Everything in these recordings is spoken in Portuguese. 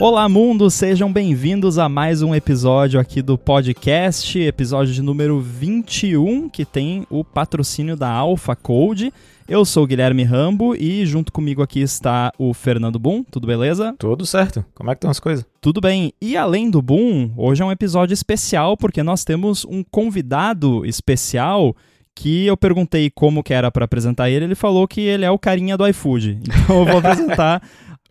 Olá, mundo! Sejam bem-vindos a mais um episódio aqui do podcast, episódio de número 21, que tem o patrocínio da Alpha Code. Eu sou o Guilherme Rambo e junto comigo aqui está o Fernando Boom. Tudo beleza? Tudo certo. Como é que estão as coisas? Tudo bem. E além do Boom, hoje é um episódio especial porque nós temos um convidado especial que eu perguntei como que era para apresentar ele, ele falou que ele é o carinha do iFood. Então eu vou apresentar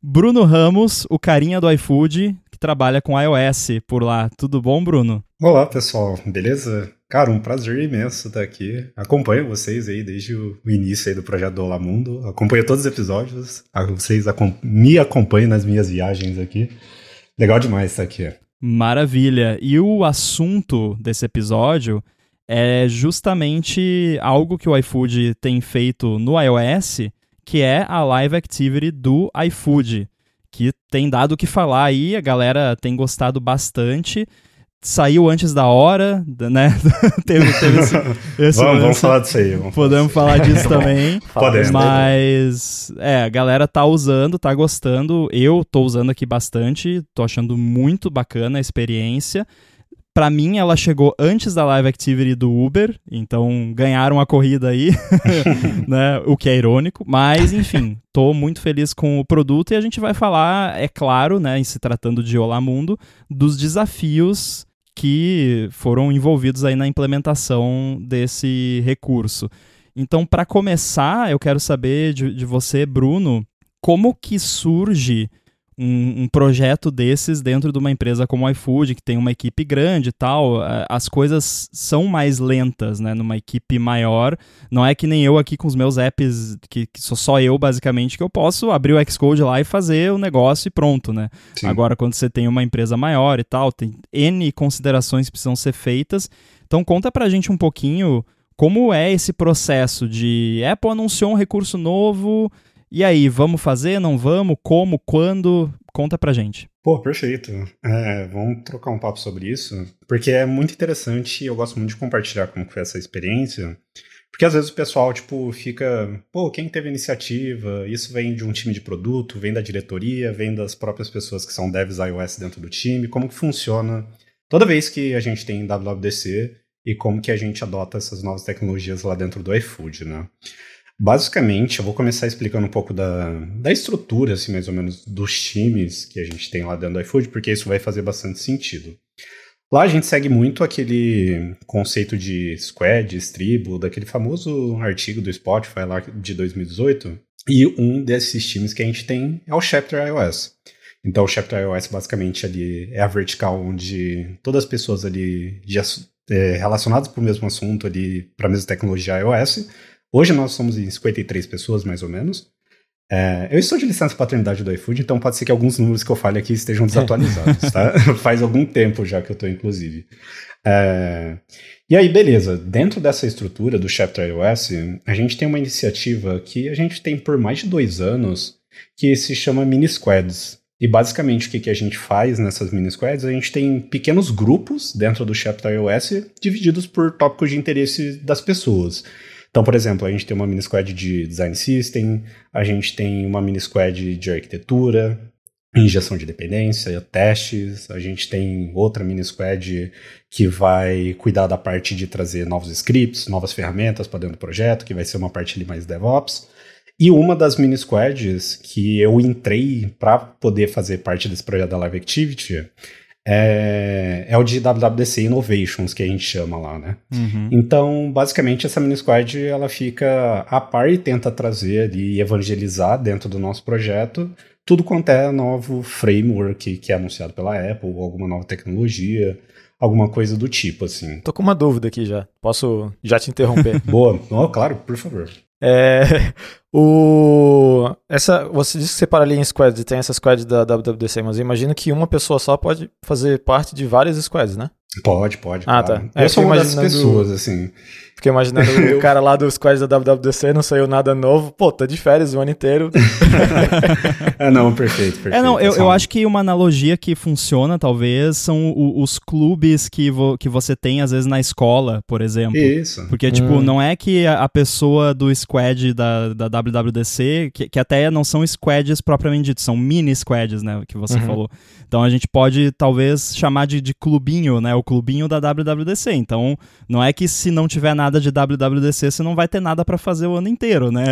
Bruno Ramos, o carinha do iFood, que trabalha com iOS por lá. Tudo bom, Bruno? Olá, pessoal. Beleza? Cara, um prazer imenso estar aqui. Acompanho vocês aí desde o início aí do projeto do Olá Mundo. Acompanho todos os episódios. Vocês me acompanham nas minhas viagens aqui. Legal demais estar aqui. Maravilha. E o assunto desse episódio é justamente algo que o iFood tem feito no iOS que é a live activity do iFood, que tem dado o que falar aí, a galera tem gostado bastante. Saiu antes da hora, né? teve, teve esse, esse vamos, vamos, falar disso aí. Podemos falar disso também. Podemos. Mas, é, a galera tá usando, tá gostando. Eu tô usando aqui bastante, tô achando muito bacana a experiência. Para mim, ela chegou antes da live activity do Uber, então ganharam a corrida aí, né? O que é irônico, mas enfim, tô muito feliz com o produto e a gente vai falar, é claro, né, em se tratando de Olá Mundo, dos desafios que foram envolvidos aí na implementação desse recurso. Então, para começar, eu quero saber de, de você, Bruno, como que surge um, um, projeto desses dentro de uma empresa como o iFood, que tem uma equipe grande e tal, as coisas são mais lentas, né? Numa equipe maior. Não é que nem eu aqui com os meus apps, que, que sou só eu, basicamente, que eu posso abrir o Xcode lá e fazer o negócio e pronto, né? Sim. Agora, quando você tem uma empresa maior e tal, tem N considerações que precisam ser feitas. Então, conta pra gente um pouquinho como é esse processo de Apple anunciou um recurso novo e aí, vamos fazer, não vamos? Como, quando? Conta pra gente. Pô, perfeito. É, vamos trocar um papo sobre isso, porque é muito interessante e eu gosto muito de compartilhar como foi essa experiência. Porque às vezes o pessoal, tipo, fica, pô, quem teve iniciativa? Isso vem de um time de produto, vem da diretoria, vem das próprias pessoas que são devs iOS dentro do time, como que funciona toda vez que a gente tem WWDC e como que a gente adota essas novas tecnologias lá dentro do iFood, né? Basicamente, eu vou começar explicando um pouco da, da estrutura, assim, mais ou menos, dos times que a gente tem lá dentro do iFood, porque isso vai fazer bastante sentido. Lá a gente segue muito aquele conceito de squad, tribo, daquele famoso artigo do Spotify lá de 2018. E um desses times que a gente tem é o Chapter iOS. Então o Chapter iOS basicamente ali é a vertical onde todas as pessoas ali de, é, relacionadas para o mesmo assunto ali, para a mesma tecnologia iOS, Hoje nós somos em 53 pessoas, mais ou menos. É, eu estou de licença paternidade do iFood, então pode ser que alguns números que eu fale aqui estejam desatualizados, tá? Faz algum tempo já que eu estou, inclusive. É, e aí, beleza. Dentro dessa estrutura do Chapter iOS, a gente tem uma iniciativa que a gente tem por mais de dois anos, que se chama Mini Squads. E basicamente o que, que a gente faz nessas mini squads? A gente tem pequenos grupos dentro do Chapter iOS divididos por tópicos de interesse das pessoas. Então, por exemplo, a gente tem uma mini squad de design system, a gente tem uma mini squad de arquitetura, injeção de dependência, testes, a gente tem outra mini squad que vai cuidar da parte de trazer novos scripts, novas ferramentas para dentro do projeto, que vai ser uma parte ali mais DevOps. E uma das mini squads que eu entrei para poder fazer parte desse projeto da Live Activity é, é o de WWDC Innovations, que a gente chama lá, né? Uhum. Então, basicamente, essa mini squad ela fica a par e tenta trazer e evangelizar dentro do nosso projeto tudo quanto é novo framework que é anunciado pela Apple, alguma nova tecnologia, alguma coisa do tipo, assim. Tô com uma dúvida aqui já. Posso já te interromper? Boa. Oh, claro, por favor. É, o, essa, você disse que separa ali em squads e tem essa squad da WWDC, mas eu imagino que uma pessoa só pode fazer parte de várias squads, né? Pode, pode. Ah, tá. claro. tá. Eu sou uma dessas pessoas, assim. Fiquei imaginando o cara lá dos squads da WWDC, não saiu nada novo. Pô, tá de férias o ano inteiro. é, não, perfeito, perfeito. É, não, eu, eu acho que uma analogia que funciona, talvez, são o, os clubes que, vo, que você tem, às vezes, na escola, por exemplo. Isso. Porque, tipo, hum. não é que a, a pessoa do squad da, da WWDC, que, que até não são squads propriamente dito, são mini squads, né, que você uhum. falou. Então a gente pode talvez chamar de, de clubinho, né, o clubinho da WWDC. Então não é que se não tiver nada de WWDC você não vai ter nada para fazer o ano inteiro, né?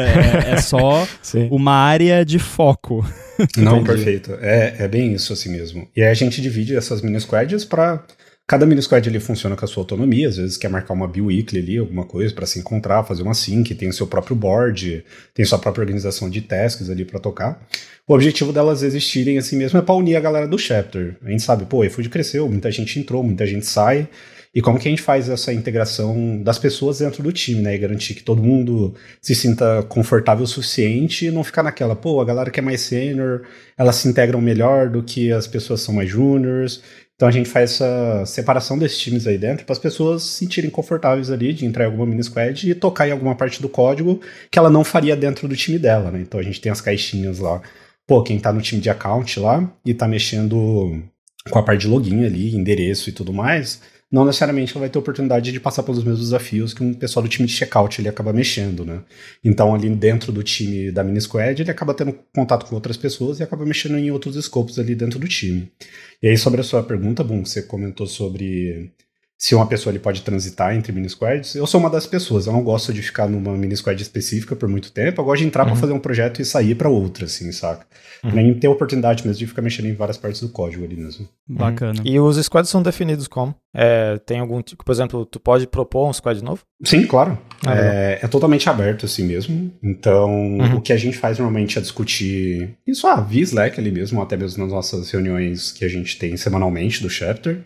É, é só uma área de foco. Não, perfeito. É, é bem isso assim mesmo. E aí a gente divide essas mini squads para Cada mini squad ele funciona com a sua autonomia, às vezes quer marcar uma biweekly ali, alguma coisa para se encontrar, fazer uma sync, tem o seu próprio board, tem sua própria organização de tasks ali para tocar. O objetivo delas existirem assim mesmo é para unir a galera do chapter. A gente sabe, pô, o iFood cresceu, muita gente entrou, muita gente sai, e como que a gente faz essa integração das pessoas dentro do time, né? E garantir que todo mundo se sinta confortável o suficiente e não ficar naquela, pô, a galera que é mais sênior, elas se integram melhor do que as pessoas que são mais juniors. Então a gente faz essa separação desses times aí dentro para as pessoas se sentirem confortáveis ali de entrar em alguma mini squad e tocar em alguma parte do código que ela não faria dentro do time dela, né? Então a gente tem as caixinhas lá. Pô, quem tá no time de account lá e tá mexendo com a parte de login ali, endereço e tudo mais, não necessariamente ela vai ter oportunidade de passar pelos mesmos desafios que um pessoal do time de checkout ele acaba mexendo, né? Então ali dentro do time da mini squad ele acaba tendo contato com outras pessoas e acaba mexendo em outros escopos ali dentro do time. E aí sobre a sua pergunta, bom, você comentou sobre se uma pessoa ele pode transitar entre mini squads. Eu sou uma das pessoas, eu não gosto de ficar numa mini squad específica por muito tempo, eu gosto de entrar uhum. para fazer um projeto e sair para outra, assim, saca? Uhum. Nem ter oportunidade mesmo de ficar mexendo em várias partes do código ali mesmo. Uhum. Bacana. E os squads são definidos como? É, tem algum tipo, por exemplo, tu pode propor um squad novo? Sim, claro. Ah, é, é, totalmente aberto assim mesmo. Então, uhum. o que a gente faz normalmente é discutir isso ah, via Slack ali mesmo, até mesmo nas nossas reuniões que a gente tem semanalmente do chapter.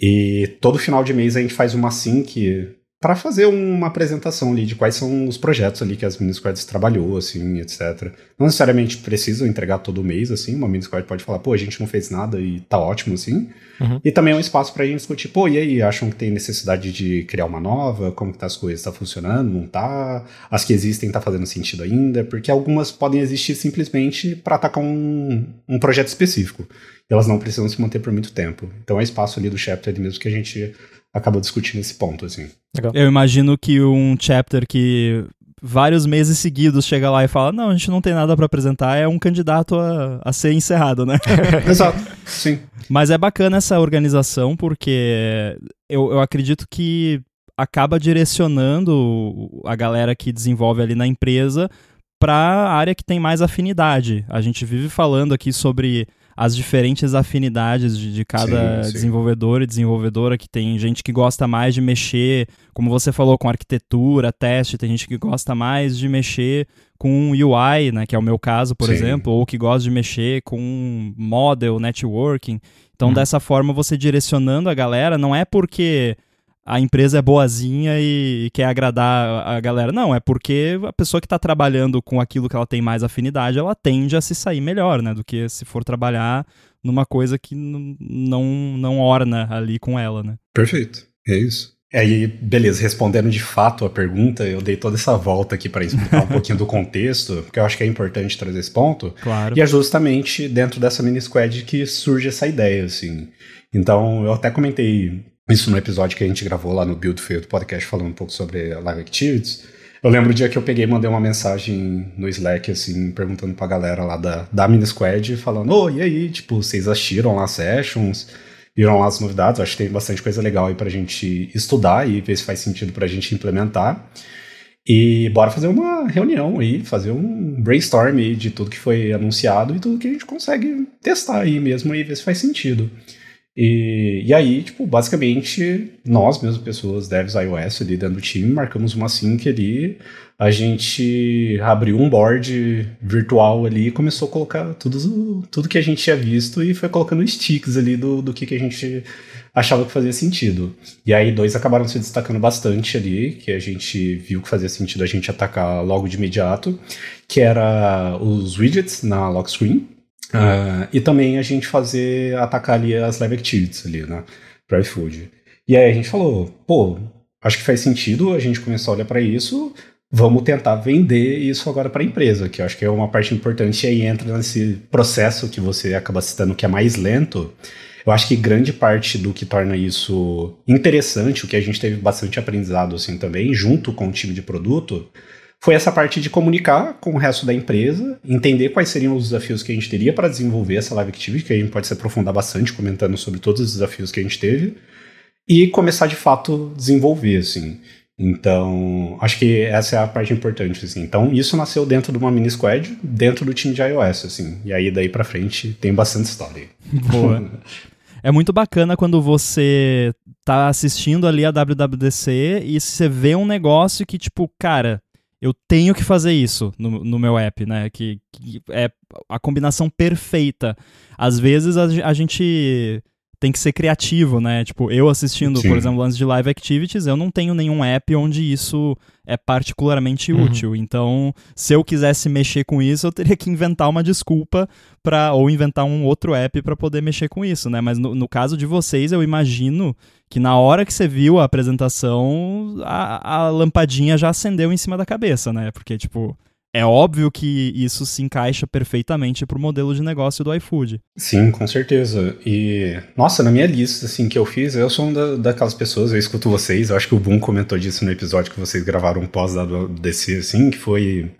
E todo final de mês a gente faz uma sync para fazer uma apresentação ali de quais são os projetos ali que as mini squads trabalhou, assim, etc. Não necessariamente precisam entregar todo mês, assim, uma mini squad pode falar, pô, a gente não fez nada e tá ótimo, assim. Uhum. E também é um espaço pra gente discutir, pô, e aí, acham que tem necessidade de criar uma nova? Como que tá as coisas? Tá funcionando? Não tá? As que existem tá fazendo sentido ainda? Porque algumas podem existir simplesmente para atacar um, um projeto específico. E elas não precisam se manter por muito tempo. Então é espaço ali do chapter mesmo que a gente acabou discutindo esse ponto, assim. Legal. Eu imagino que um chapter que vários meses seguidos chega lá e fala: Não, a gente não tem nada para apresentar, é um candidato a, a ser encerrado, né? Exato, sim. Mas é bacana essa organização porque eu, eu acredito que acaba direcionando a galera que desenvolve ali na empresa para a área que tem mais afinidade. A gente vive falando aqui sobre as diferentes afinidades de, de cada sim, sim. desenvolvedor e desenvolvedora, que tem gente que gosta mais de mexer, como você falou, com arquitetura, teste, tem gente que gosta mais de mexer com UI, né, que é o meu caso, por sim. exemplo, ou que gosta de mexer com model, networking. Então, hum. dessa forma, você direcionando a galera, não é porque a empresa é boazinha e, quer agradar a galera. Não, é porque a pessoa que está trabalhando com aquilo que ela tem mais afinidade, ela tende a se sair melhor, né? Do que se for trabalhar numa coisa que não, não orna ali com ela, né? Perfeito. É isso. Aí, beleza, respondendo de fato a pergunta, eu dei toda essa volta aqui para explicar um pouquinho do contexto, porque eu acho que é importante trazer esse ponto. Claro. E é justamente dentro dessa mini squad que surge essa ideia, assim. Então, eu até comentei isso no episódio que a gente gravou lá no Build Field Podcast falando um pouco sobre Live Activities. Eu lembro o dia que eu peguei e mandei uma mensagem no Slack, assim, perguntando pra galera lá da, da Mini Squad, falando, ô, oh, e aí, tipo, vocês assistiram lá as sessions, viram lá as novidades, acho que tem bastante coisa legal aí pra gente estudar e ver se faz sentido pra gente implementar. E bora fazer uma reunião aí, fazer um brainstorm de tudo que foi anunciado e tudo que a gente consegue testar aí mesmo e ver se faz sentido. E, e aí, tipo, basicamente, nós mesmo, pessoas, devs iOS ali dentro do time, marcamos uma sync ali, a gente abriu um board virtual ali e começou a colocar tudo, tudo que a gente tinha visto e foi colocando sticks ali do, do que, que a gente achava que fazia sentido. E aí dois acabaram se destacando bastante ali, que a gente viu que fazia sentido a gente atacar logo de imediato, que era os widgets na lock screen, Uh, e também a gente fazer, atacar ali as live activities ali, né, para iFood. E aí a gente falou, pô, acho que faz sentido a gente começar a olhar para isso, vamos tentar vender isso agora para a empresa, que eu acho que é uma parte importante e aí entra nesse processo que você acaba citando que é mais lento. Eu acho que grande parte do que torna isso interessante, o que a gente teve bastante aprendizado assim também, junto com o time de produto, foi essa parte de comunicar com o resto da empresa, entender quais seriam os desafios que a gente teria para desenvolver essa live activity, que a gente pode se aprofundar bastante comentando sobre todos os desafios que a gente teve, e começar de fato desenvolver, assim. Então, acho que essa é a parte importante, assim. Então, isso nasceu dentro de uma mini squad, dentro do time de iOS, assim. E aí, daí para frente, tem bastante história. Boa. é muito bacana quando você tá assistindo ali a WWDC e você vê um negócio que, tipo, cara, eu tenho que fazer isso no, no meu app, né? Que, que, é a combinação perfeita. Às vezes a, a gente tem que ser criativo, né? Tipo, eu assistindo, Sim. por exemplo, lance de live activities, eu não tenho nenhum app onde isso é particularmente uhum. útil. Então, se eu quisesse mexer com isso, eu teria que inventar uma desculpa para ou inventar um outro app para poder mexer com isso, né? Mas no, no, caso de vocês, eu imagino que na hora que você viu a apresentação, a, a lampadinha já acendeu em cima da cabeça, né? Porque, tipo, é óbvio que isso se encaixa perfeitamente pro modelo de negócio do iFood. Sim, com certeza. E, nossa, na minha lista, assim, que eu fiz, eu sou uma daquelas pessoas, eu escuto vocês, eu acho que o Boom comentou disso no episódio que vocês gravaram pós da DC, assim, que foi...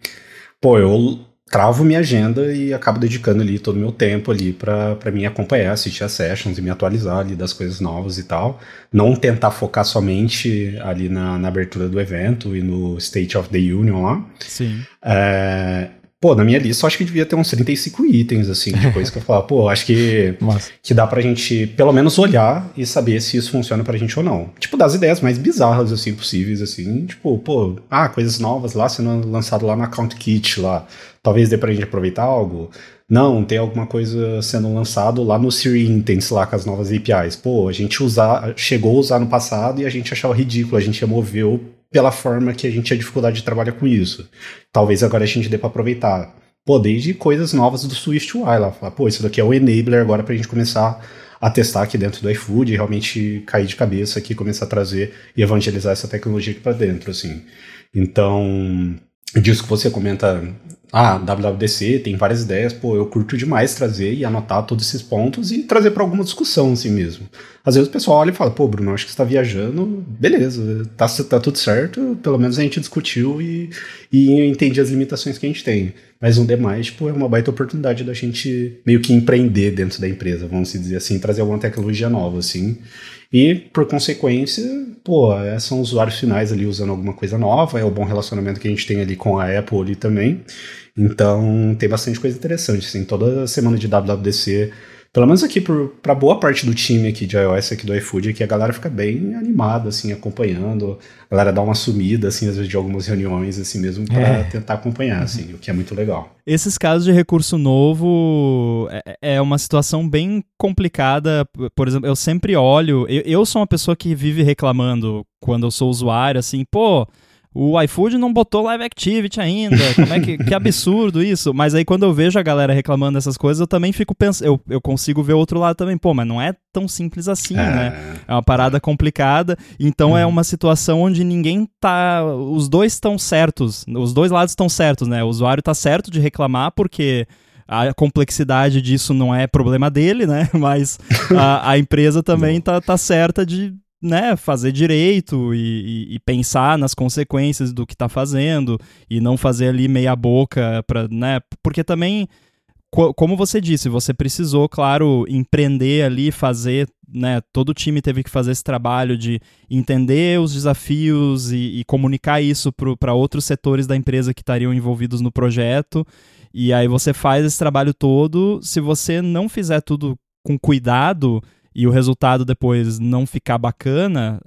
Pô, eu travo minha agenda e acabo dedicando ali todo o meu tempo ali para mim acompanhar, assistir as sessions e me atualizar ali das coisas novas e tal. Não tentar focar somente ali na, na abertura do evento e no State of the Union lá. Sim. É, Pô, na minha lista, eu acho que devia ter uns 35 itens, assim, de coisa que eu falava, pô, acho que, que dá pra gente, pelo menos, olhar e saber se isso funciona pra gente ou não. Tipo, das ideias mais bizarras, assim, possíveis, assim, tipo, pô, ah, coisas novas lá sendo lançado lá na Account Kit lá, talvez dê pra gente aproveitar algo. Não, tem alguma coisa sendo lançado lá no Siri Intents, lá com as novas APIs. Pô, a gente usar, chegou a usar no passado e a gente achava ridículo, a gente removeu pela forma que a gente tinha dificuldade de trabalhar com isso. Talvez agora a gente dê para aproveitar. Pô, desde coisas novas do Swift UI lá. Pô, isso daqui é o enabler agora pra gente começar a testar aqui dentro do iFood e realmente cair de cabeça aqui, começar a trazer e evangelizar essa tecnologia aqui para dentro, assim. Então, disso que você comenta ah, WWDC tem várias ideias, pô, eu curto demais trazer e anotar todos esses pontos e trazer para alguma discussão assim mesmo. Às vezes o pessoal olha e fala, pô, Bruno, acho que você tá viajando, beleza, tá, tá tudo certo, pelo menos a gente discutiu e, e entendi as limitações que a gente tem. Mas um demais, tipo, é uma baita oportunidade da gente meio que empreender dentro da empresa, vamos dizer assim, trazer alguma tecnologia nova, assim. E, por consequência, pô, é, são usuários finais ali usando alguma coisa nova, é o bom relacionamento que a gente tem ali com a Apple ali também. Então, tem bastante coisa interessante, assim, toda semana de WWDC pelo menos aqui para boa parte do time aqui de iOS aqui do iFood, aqui a galera fica bem animada, assim, acompanhando. A galera dá uma sumida, assim, às vezes de algumas reuniões, assim mesmo, para é. tentar acompanhar, assim, o que é muito legal. Esses casos de recurso novo é, é uma situação bem complicada. Por exemplo, eu sempre olho, eu, eu sou uma pessoa que vive reclamando quando eu sou usuário, assim, pô o iFood não botou Live Activity ainda. Como é que, que absurdo isso? Mas aí quando eu vejo a galera reclamando dessas coisas, eu também fico pensando, eu, eu consigo ver o outro lado também. Pô, mas não é tão simples assim, é. né? É uma parada complicada. Então é é uma situação onde ninguém tá. Os dois estão certos. Os dois lados estão certos, né? O usuário tá certo de reclamar porque a complexidade disso não é problema dele, né? Mas a, a empresa também tá, tá certa de né, fazer direito e, e, e, pensar nas consequências do que está fazendo e não fazer ali meia boca para, né, porque também co como você disse, você precisou, claro, empreender ali, fazer, né, todo o time teve que fazer esse trabalho de entender os desafios e, e comunicar isso para outros setores da empresa que estariam envolvidos no projeto. E aí você faz esse trabalho todo, se você não fizer tudo com cuidado, e o resultado depois não ficar bacana,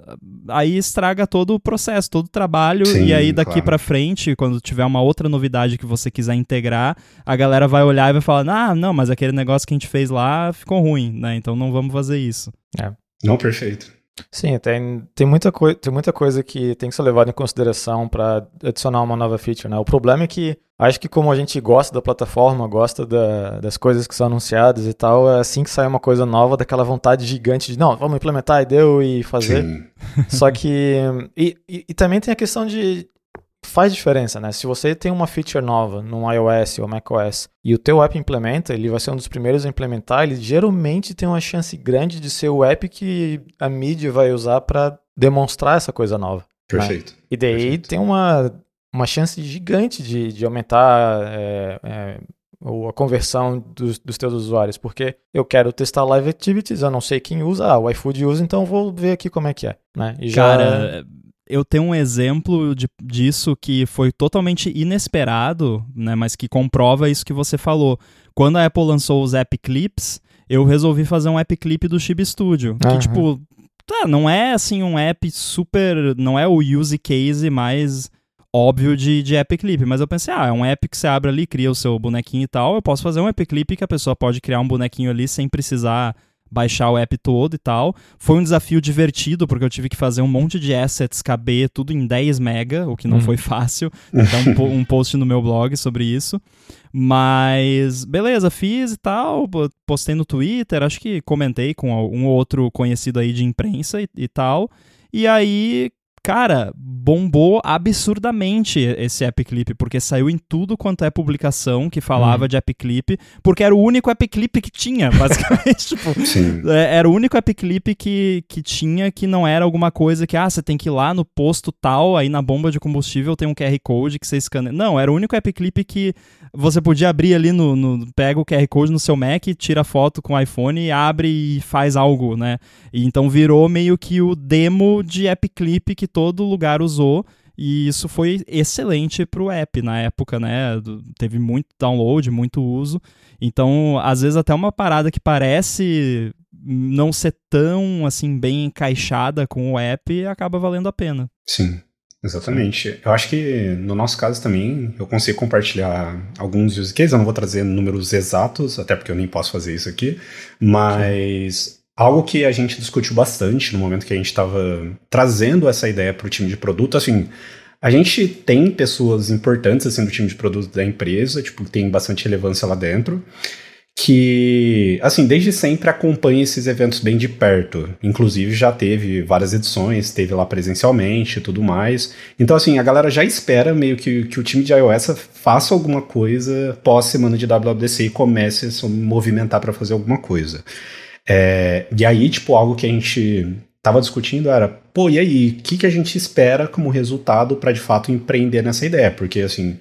aí estraga todo o processo, todo o trabalho. Sim, e aí daqui claro. para frente, quando tiver uma outra novidade que você quiser integrar, a galera vai olhar e vai falar: "Ah, não, mas aquele negócio que a gente fez lá ficou ruim, né? Então não vamos fazer isso". É. Não, perfeito. Sim, tem, tem, muita tem muita coisa que tem que ser levada em consideração para adicionar uma nova feature, né? O problema é que acho que como a gente gosta da plataforma, gosta da, das coisas que são anunciadas e tal, é assim que sai uma coisa nova, daquela vontade gigante de não, vamos implementar e deu e fazer. Sim. Só que. E, e, e também tem a questão de faz diferença, né? Se você tem uma feature nova no iOS ou macOS e o teu app implementa, ele vai ser um dos primeiros a implementar, ele geralmente tem uma chance grande de ser o app que a mídia vai usar para demonstrar essa coisa nova. Né? Perfeito. Né? E daí Perfeito. tem uma uma chance gigante de, de aumentar é, é, a conversão dos, dos teus usuários, porque eu quero testar Live Activities, eu não sei quem usa, ah, o iFood usa, então vou ver aqui como é que é, né? E Cara, eu tenho um exemplo de, disso que foi totalmente inesperado, né, mas que comprova isso que você falou. Quando a Apple lançou os App Clips, eu resolvi fazer um app clip do Chib Studio, que tipo, tá, não é assim um app super, não é o use case mais óbvio de, de app clip, mas eu pensei, ah, é um app que você abre ali, cria o seu bonequinho e tal, eu posso fazer um app clip que a pessoa pode criar um bonequinho ali sem precisar baixar o app todo e tal. Foi um desafio divertido, porque eu tive que fazer um monte de assets caber tudo em 10 mega, o que não hum. foi fácil. Então, um, um post no meu blog sobre isso. Mas, beleza, fiz e tal, postei no Twitter, acho que comentei com um ou outro conhecido aí de imprensa e, e tal. E aí, cara, bombou absurdamente esse app clip, porque saiu em tudo quanto é publicação que falava hum. de app clip, porque era o único app clip que tinha, basicamente. tipo, Sim. É, era o único app clip que, que tinha que não era alguma coisa que, ah, você tem que ir lá no posto tal, aí na bomba de combustível tem um QR Code que você escaneia. Não, era o único app clip que você podia abrir ali no, no, pega o QR Code no seu Mac, tira foto com o iPhone, abre e faz algo, né? E então virou meio que o demo de app clip que todo lugar usou. E isso foi excelente para o app na época, né? Teve muito download, muito uso. Então, às vezes até uma parada que parece não ser tão assim bem encaixada com o app acaba valendo a pena. Sim. Exatamente. Eu acho que no nosso caso também eu consigo compartilhar alguns use cases. Eu não vou trazer números exatos, até porque eu nem posso fazer isso aqui, mas Sim. Algo que a gente discutiu bastante no momento que a gente estava trazendo essa ideia para o time de produto, assim. A gente tem pessoas importantes assim do time de produto da empresa, tipo, tem bastante relevância lá dentro que, assim, desde sempre acompanha esses eventos bem de perto. Inclusive já teve várias edições, teve lá presencialmente e tudo mais. Então, assim, a galera já espera meio que, que o time de iOS faça alguma coisa pós semana de WWDC e comece a se movimentar para fazer alguma coisa. É, e aí, tipo, algo que a gente tava discutindo era, pô, e aí, o que, que a gente espera como resultado para de fato empreender nessa ideia? Porque, assim,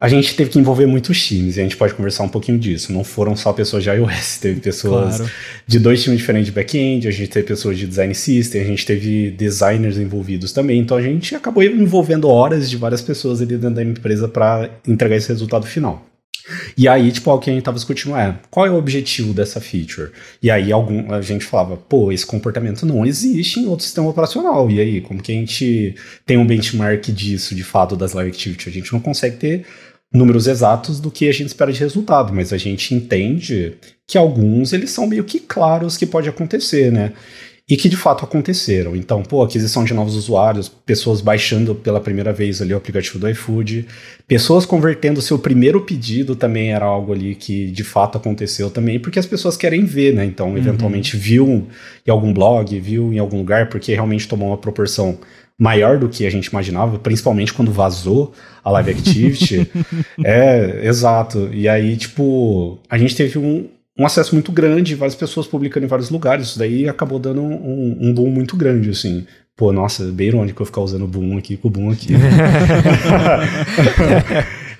a gente teve que envolver muitos times, e a gente pode conversar um pouquinho disso. Não foram só pessoas de iOS, teve pessoas claro. de dois times diferentes de back-end, a gente teve pessoas de design system, a gente teve designers envolvidos também. Então a gente acabou envolvendo horas de várias pessoas ali dentro da empresa para entregar esse resultado final. E aí, tipo, o que a gente tava discutindo é, qual é o objetivo dessa feature? E aí algum, a gente falava, pô, esse comportamento não existe em outro sistema operacional. E aí, como que a gente tem um benchmark disso, de fato, das live activity? A gente não consegue ter números exatos do que a gente espera de resultado, mas a gente entende que alguns eles são meio que claros que pode acontecer, né? E que de fato aconteceram. Então, pô, aquisição de novos usuários, pessoas baixando pela primeira vez ali o aplicativo do iFood, pessoas convertendo seu primeiro pedido também era algo ali que de fato aconteceu também, porque as pessoas querem ver, né? Então, uhum. eventualmente viu em algum blog, viu em algum lugar, porque realmente tomou uma proporção maior do que a gente imaginava, principalmente quando vazou a Live Activity. é, exato. E aí, tipo, a gente teve um, um acesso muito grande, várias pessoas publicando em vários lugares. Isso daí acabou dando um, um boom muito grande, assim. Pô, nossa, bem irônico eu ficar usando o boom aqui com o boom aqui.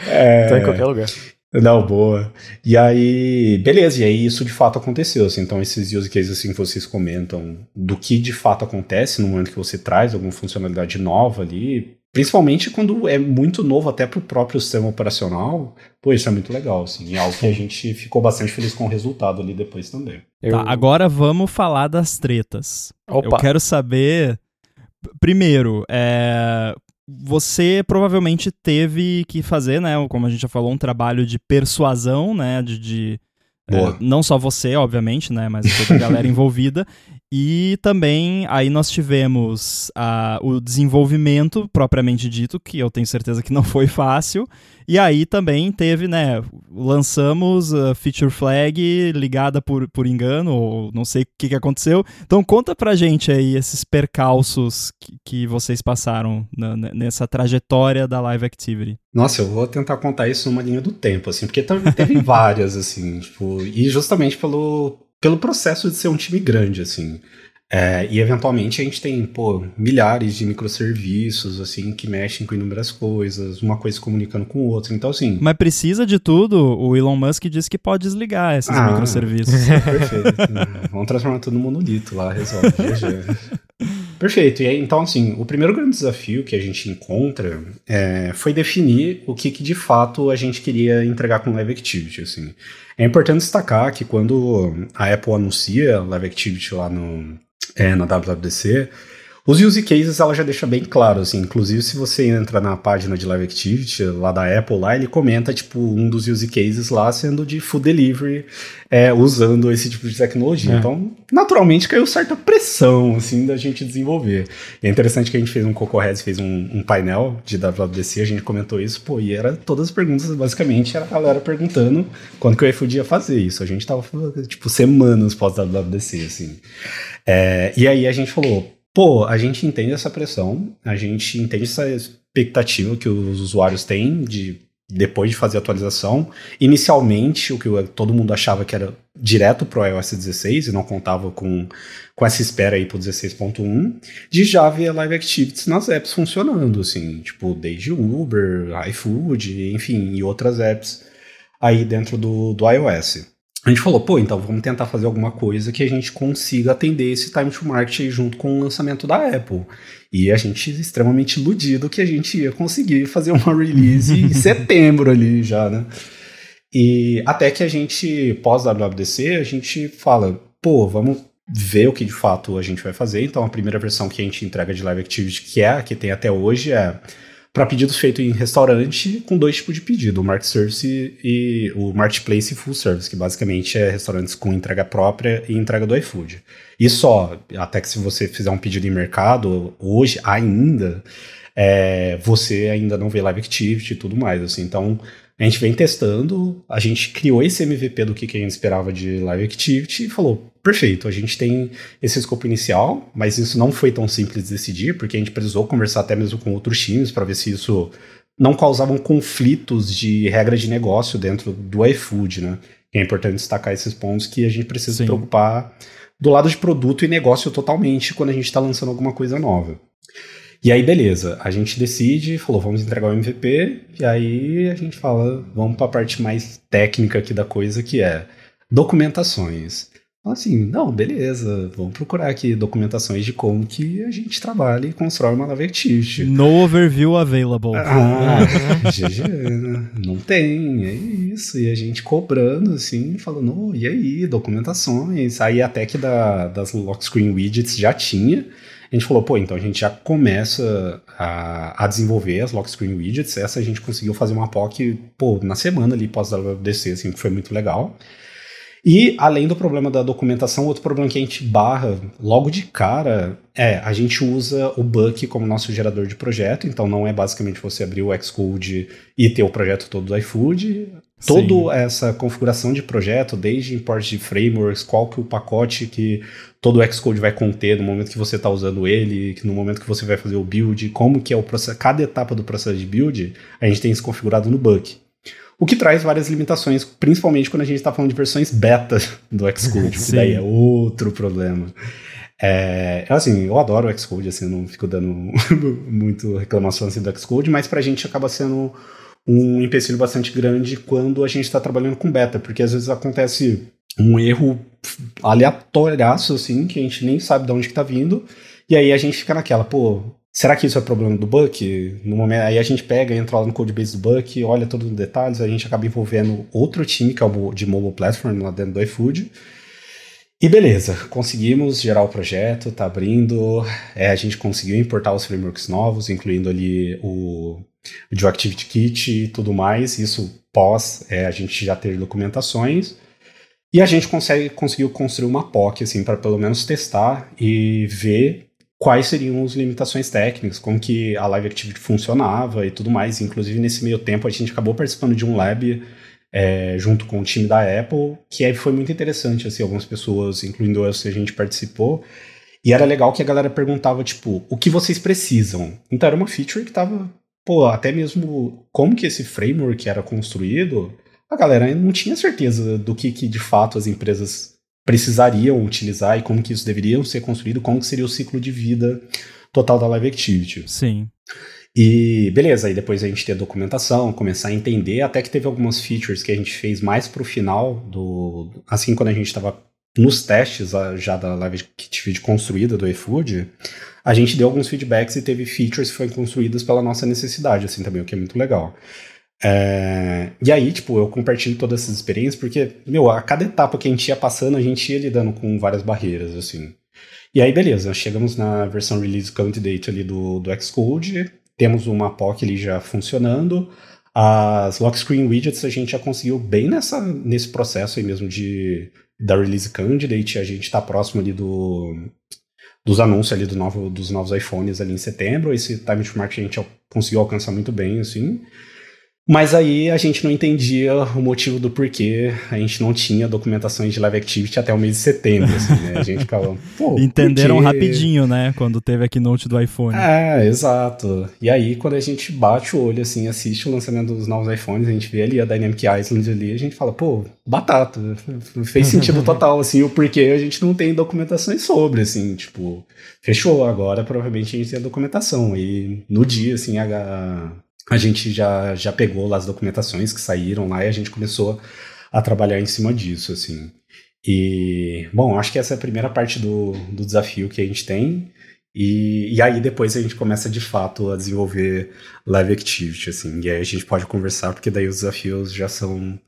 é, tá em qualquer lugar. Não, boa. E aí, beleza, e aí isso de fato aconteceu. Assim, então, esses use cases assim, que vocês comentam do que de fato acontece no momento que você traz alguma funcionalidade nova ali, principalmente quando é muito novo até para o próprio sistema operacional, pô, isso é muito legal. Assim, é algo que a gente ficou bastante feliz com o resultado ali depois também. Eu... Tá, agora vamos falar das tretas. Opa. Eu quero saber. Primeiro, é, você provavelmente teve que fazer, né, como a gente já falou, um trabalho de persuasão, né, de, de é, não só você, obviamente, né, mas toda a galera envolvida. E também aí nós tivemos uh, o desenvolvimento propriamente dito, que eu tenho certeza que não foi fácil. E aí também teve, né, lançamos a feature flag ligada por, por engano, ou não sei o que, que aconteceu. Então conta pra gente aí esses percalços que, que vocês passaram na, nessa trajetória da Live Activity. Nossa, eu vou tentar contar isso numa linha do tempo, assim, porque teve várias, assim, tipo, e justamente pelo, pelo processo de ser um time grande, assim. É, e eventualmente a gente tem, pô, milhares de microserviços, assim, que mexem com inúmeras coisas, uma coisa comunicando com outra. Então, assim. Mas precisa de tudo, o Elon Musk disse que pode desligar esses ah, microserviços. Perfeito. Vamos transformar tudo no monolito lá, resolve. Perfeito. E aí, então, assim, o primeiro grande desafio que a gente encontra é, foi definir o que, que, de fato a gente queria entregar com Live Activity. Assim. É importante destacar que quando a Apple anuncia Live Activity lá no, é, na WWDC, os use cases ela já deixa bem claro, assim, inclusive se você entra na página de Live Activity lá da Apple, lá ele comenta, tipo, um dos use cases lá sendo de food delivery, é, usando esse tipo de tecnologia. É. Então, naturalmente caiu certa pressão, assim, da gente desenvolver. E é interessante que a gente fez um Cocoheads, fez um, um, painel de WWDC, a gente comentou isso, pô, e era todas as perguntas, basicamente, era a galera perguntando quando que o iFood ia fazer isso. A gente tava, tipo, semanas pós-WWDC, assim. É, e aí a gente falou, Pô, a gente entende essa pressão, a gente entende essa expectativa que os usuários têm de depois de fazer a atualização. Inicialmente, o que todo mundo achava que era direto para o iOS 16 e não contava com, com essa espera aí para o 16.1, de já ver Live Activities nas apps funcionando, assim, tipo, desde Uber, iFood, enfim, e outras apps aí dentro do, do iOS a gente falou, pô, então vamos tentar fazer alguma coisa que a gente consiga atender esse time to market junto com o lançamento da Apple. E a gente extremamente iludido que a gente ia conseguir fazer uma release em setembro ali já, né? E até que a gente, pós-WWDC, a gente fala, pô, vamos ver o que de fato a gente vai fazer. Então a primeira versão que a gente entrega de Live Activity, que é a que tem até hoje, é para pedidos feitos em restaurante com dois tipos de pedido, o Market Service e o Marketplace e Full Service, que basicamente é restaurantes com entrega própria e entrega do iFood. E só, até que se você fizer um pedido em mercado, hoje ainda, é, você ainda não vê Live Activity e tudo mais, assim, então a gente vem testando, a gente criou esse MVP do que, que a gente esperava de Live Activity e falou, perfeito, a gente tem esse escopo inicial, mas isso não foi tão simples de decidir, porque a gente precisou conversar até mesmo com outros times para ver se isso não causavam conflitos de regra de negócio dentro do iFood, né? é importante destacar esses pontos que a gente precisa se preocupar do lado de produto e negócio totalmente quando a gente está lançando alguma coisa nova. E aí, beleza, a gente decide, falou, vamos entregar o MVP, e aí a gente fala, vamos para a parte mais técnica aqui da coisa, que é documentações. Assim, não, beleza, vamos procurar aqui documentações de como que a gente trabalha e constrói uma nave activity. No overview available. Ah, GG, né? não tem, é isso. E a gente cobrando, assim, falando, oh, e aí, documentações. Aí até que da, das lock screen widgets já tinha, a gente falou, pô, então a gente já começa a, a desenvolver as lock screen widgets. Essa a gente conseguiu fazer uma POC, pô, na semana ali pós-WWDC, assim, que foi muito legal. E além do problema da documentação, outro problema que a gente barra logo de cara é a gente usa o Buck como nosso gerador de projeto, então não é basicamente você abrir o Xcode e ter o projeto todo do iFood. Toda essa configuração de projeto, desde import de frameworks, qual que é o pacote que todo o Xcode vai conter no momento que você está usando ele, no momento que você vai fazer o build, como que é o processo, cada etapa do processo de build, a gente tem isso configurado no Buck. O que traz várias limitações, principalmente quando a gente está falando de versões beta do Xcode, que daí é outro problema. É, assim, eu adoro o Xcode, assim, não fico dando muito reclamação assim, do Xcode, mas pra gente acaba sendo um empecilho bastante grande quando a gente está trabalhando com beta, porque às vezes acontece um erro aleatóriaço, assim, que a gente nem sabe de onde que tá vindo, e aí a gente fica naquela, pô, Será que isso é problema do Buck? No momento, aí a gente pega, entra lá no codebase do Buck, olha todos os detalhes, a gente acaba envolvendo outro time, que é o de mobile platform, lá dentro do iFood. E beleza, conseguimos gerar o projeto, tá abrindo, é, a gente conseguiu importar os frameworks novos, incluindo ali o, o GeoActivity Kit e tudo mais, isso pós é, a gente já ter documentações. E a gente consegue, conseguiu construir uma POC, assim, para pelo menos testar e ver quais seriam as limitações técnicas, como que a Live Activity funcionava e tudo mais. Inclusive, nesse meio tempo, a gente acabou participando de um lab é, junto com o time da Apple, que foi muito interessante, assim, algumas pessoas, incluindo eu, a gente participou, e era legal que a galera perguntava, tipo, o que vocês precisam? Então era uma feature que tava, pô, até mesmo como que esse framework era construído, a galera não tinha certeza do que, que de fato as empresas precisariam utilizar e como que isso deveria ser construído, como que seria o ciclo de vida total da Live Activity. Sim. E beleza, aí depois a gente ter a documentação, começar a entender, até que teve algumas features que a gente fez mais pro final do. Assim, quando a gente estava nos testes já da Live Activity construída do iFood, a gente deu alguns feedbacks e teve features que foram construídas pela nossa necessidade, assim, também, o que é muito legal. É... E aí, tipo, eu compartilho todas essas experiências porque, meu, a cada etapa que a gente ia passando, a gente ia lidando com várias barreiras, assim. E aí, beleza, chegamos na versão release candidate ali do, do Xcode, temos uma POC ali já funcionando, as lock screen widgets a gente já conseguiu bem nessa, nesse processo aí mesmo de da release candidate, a gente está próximo ali do, dos anúncios ali do novo, dos novos iPhones ali em setembro. Esse time to market a gente conseguiu alcançar muito bem, assim. Mas aí a gente não entendia o motivo do porquê a gente não tinha documentações de Live Activity até o mês de setembro, assim, né? A gente ficava, pô, Entenderam rapidinho, né? Quando teve a keynote do iPhone. É, exato. E aí, quando a gente bate o olho, assim, assiste o lançamento dos novos iPhones, a gente vê ali a Dynamic Island ali, a gente fala, pô, batata. Fez sentido total, assim, o porquê a gente não tem documentações sobre, assim, tipo, fechou, agora provavelmente a gente tem a documentação. E no dia, assim, a a gente já, já pegou lá as documentações que saíram lá e a gente começou a trabalhar em cima disso, assim. E, bom, acho que essa é a primeira parte do, do desafio que a gente tem. E, e aí depois a gente começa de fato a desenvolver Live Activity, assim. E aí a gente pode conversar, porque daí os desafios já são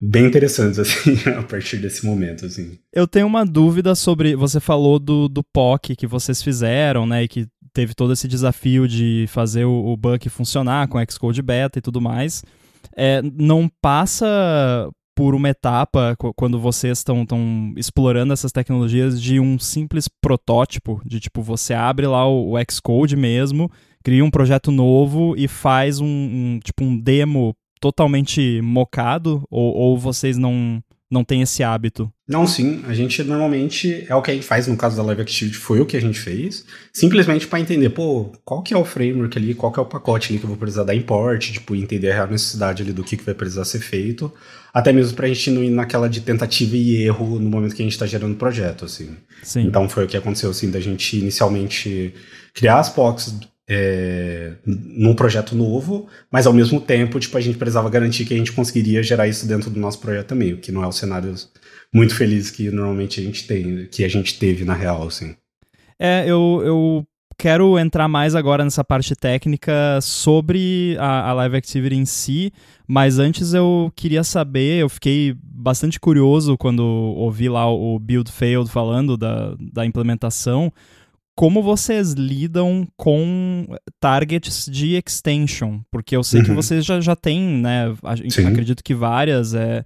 bem interessantes, assim, a partir desse momento, assim. Eu tenho uma dúvida sobre, você falou do, do POC que vocês fizeram, né, e que teve todo esse desafio de fazer o, o Buck funcionar com Xcode Beta e tudo mais. É, não passa por uma etapa, quando vocês estão explorando essas tecnologias, de um simples protótipo, de tipo, você abre lá o, o Xcode mesmo, cria um projeto novo e faz um, um tipo um demo totalmente mocado, ou, ou vocês não, não têm esse hábito? Não, sim. A gente normalmente é o que a gente faz no caso da Live Activity, foi o que a gente fez, simplesmente para entender, pô, qual que é o framework ali, qual que é o pacote ali que eu vou precisar dar import, tipo, entender a real necessidade ali do que, que vai precisar ser feito, até mesmo pra gente não ir naquela de tentativa e erro no momento que a gente tá gerando o projeto, assim. Sim. Então foi o que aconteceu, assim, da gente inicialmente criar as POCs é, num projeto novo, mas ao mesmo tempo, tipo, a gente precisava garantir que a gente conseguiria gerar isso dentro do nosso projeto também, o que não é o cenário muito feliz que normalmente a gente tem, que a gente teve na real, assim. É, eu, eu quero entrar mais agora nessa parte técnica sobre a, a Live Activity em si, mas antes eu queria saber, eu fiquei bastante curioso quando ouvi lá o Build Failed falando da, da implementação, como vocês lidam com targets de extension? Porque eu sei uhum. que vocês já, já têm, né? Acredito que várias. É,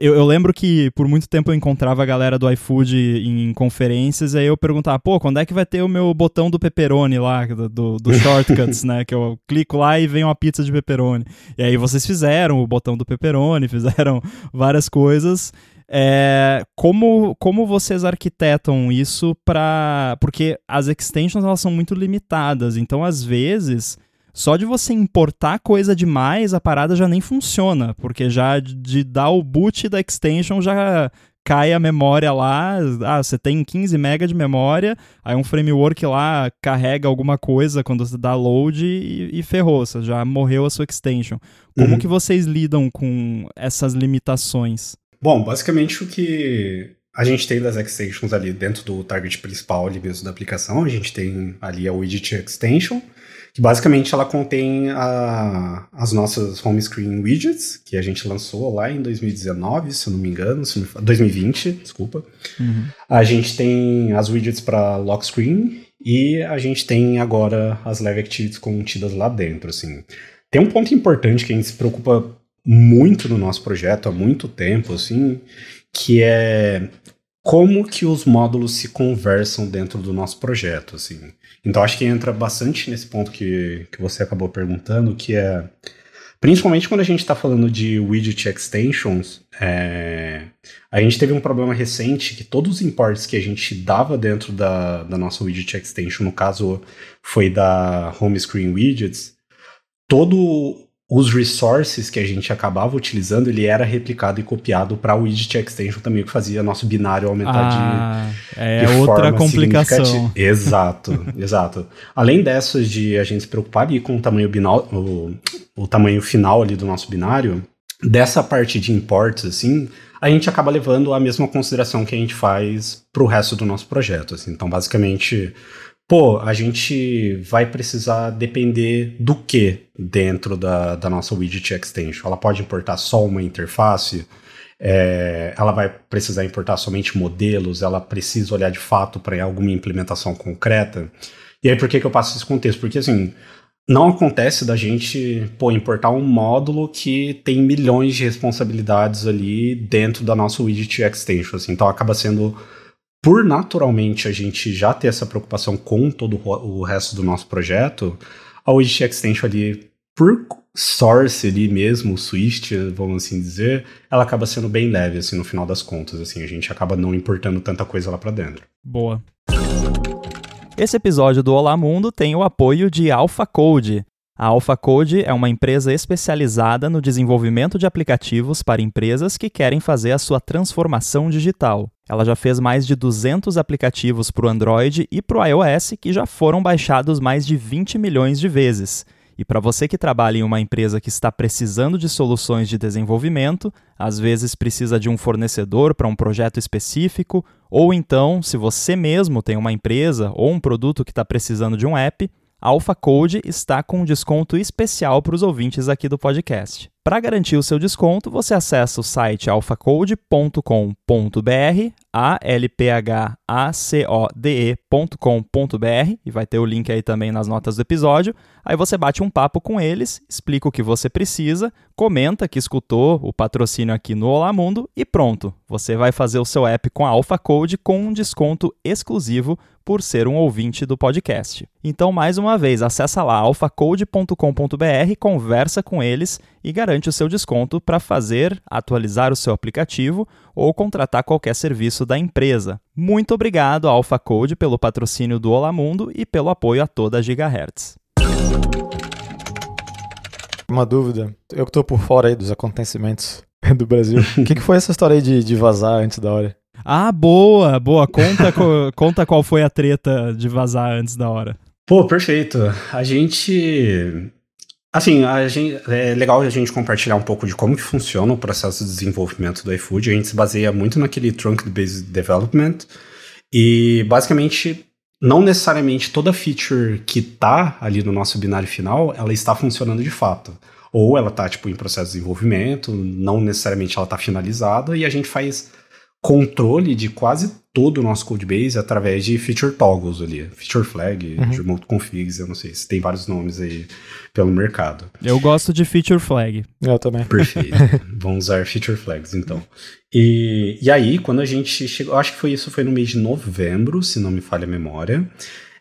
eu, eu, lembro que por muito tempo eu encontrava a galera do iFood em conferências, e aí eu perguntava, pô, quando é que vai ter o meu botão do pepperoni lá, do, do, do shortcuts, né? Que eu clico lá e vem uma pizza de pepperoni. E aí vocês fizeram o botão do pepperoni, fizeram várias coisas. É, como, como vocês arquitetam isso para. Porque as extensions elas são muito limitadas, então às vezes só de você importar coisa demais, a parada já nem funciona, porque já de dar o boot da extension já cai a memória lá, ah, você tem 15 MB de memória, aí um framework lá carrega alguma coisa quando você dá load e, e ferrou, você já morreu a sua extension. Como uhum. que vocês lidam com essas limitações? Bom, basicamente o que a gente tem das extensions ali dentro do target principal ali mesmo da aplicação, a gente tem ali a widget extension, que basicamente ela contém a, as nossas home screen widgets, que a gente lançou lá em 2019, se eu não me engano, se não, 2020, desculpa. Uhum. A gente tem as widgets para lock screen e a gente tem agora as live activities contidas lá dentro, assim. Tem um ponto importante que a gente se preocupa muito no nosso projeto há muito tempo, assim, que é como que os módulos se conversam dentro do nosso projeto, assim. Então acho que entra bastante nesse ponto que, que você acabou perguntando, que é principalmente quando a gente está falando de widget extensions, é, a gente teve um problema recente que todos os imports que a gente dava dentro da, da nossa widget extension, no caso foi da home screen widgets, todo os resources que a gente acabava utilizando, ele era replicado e copiado para o widget extension também, que fazia nosso binário aumentar ah, de, é de outra complicação. Exato, exato. Além dessas de a gente se preocupar ali com o tamanho binal, o, o tamanho final ali do nosso binário, dessa parte de imports, assim, a gente acaba levando a mesma consideração que a gente faz para o resto do nosso projeto. Assim. Então, basicamente, pô, a gente vai precisar depender do que dentro da, da nossa widget extension. Ela pode importar só uma interface, é, ela vai precisar importar somente modelos, ela precisa olhar de fato para alguma implementação concreta. E aí, por que, que eu passo esse contexto? Porque, assim, não acontece da gente pô, importar um módulo que tem milhões de responsabilidades ali dentro da nossa widget extension. Assim, então, acaba sendo por naturalmente a gente já ter essa preocupação com todo o resto do nosso projeto, a Widget Extension ali, por source ali mesmo, Swift, vamos assim dizer, ela acaba sendo bem leve, assim, no final das contas, assim, a gente acaba não importando tanta coisa lá para dentro. Boa. Esse episódio do Olá Mundo tem o apoio de Alpha Code, a AlphaCode é uma empresa especializada no desenvolvimento de aplicativos para empresas que querem fazer a sua transformação digital. Ela já fez mais de 200 aplicativos para o Android e para o iOS que já foram baixados mais de 20 milhões de vezes. E para você que trabalha em uma empresa que está precisando de soluções de desenvolvimento, às vezes precisa de um fornecedor para um projeto específico, ou então, se você mesmo tem uma empresa ou um produto que está precisando de um app, a Alpha Code está com um desconto especial para os ouvintes aqui do podcast. Para garantir o seu desconto, você acessa o site alphacode.com.br, alphacode.com.br, e vai ter o link aí também nas notas do episódio. Aí você bate um papo com eles, explica o que você precisa, comenta que escutou o patrocínio aqui no Olá Mundo e pronto. Você vai fazer o seu app com a Alpha Code com um desconto exclusivo por ser um ouvinte do podcast. Então, mais uma vez, acessa lá alphacode.com.br, conversa com eles e garante o seu desconto para fazer, atualizar o seu aplicativo ou contratar qualquer serviço da empresa. Muito obrigado à AlphaCode pelo patrocínio do Olá Mundo e pelo apoio a toda a Gigahertz. Uma dúvida, eu que estou por fora aí dos acontecimentos do Brasil. O que, que, foi essa história aí de, de vazar antes da hora? Ah, boa, boa. Conta, co conta qual foi a treta de vazar antes da hora. Pô, perfeito. A gente Assim, gente, é legal a gente compartilhar um pouco de como que funciona o processo de desenvolvimento do iFood. A gente se baseia muito naquele Trunk-Based Development e, basicamente, não necessariamente toda feature que está ali no nosso binário final, ela está funcionando de fato. Ou ela está, tipo, em processo de desenvolvimento, não necessariamente ela está finalizada, e a gente faz controle de quase todo o nosso codebase através de feature toggles ali, feature flag, uhum. remote configs, eu não sei se tem vários nomes aí pelo mercado. Eu gosto de feature flag. Eu também. Perfeito. Vamos usar feature flags então. E, e aí, quando a gente chegou, acho que foi isso, foi no mês de novembro, se não me falha a memória.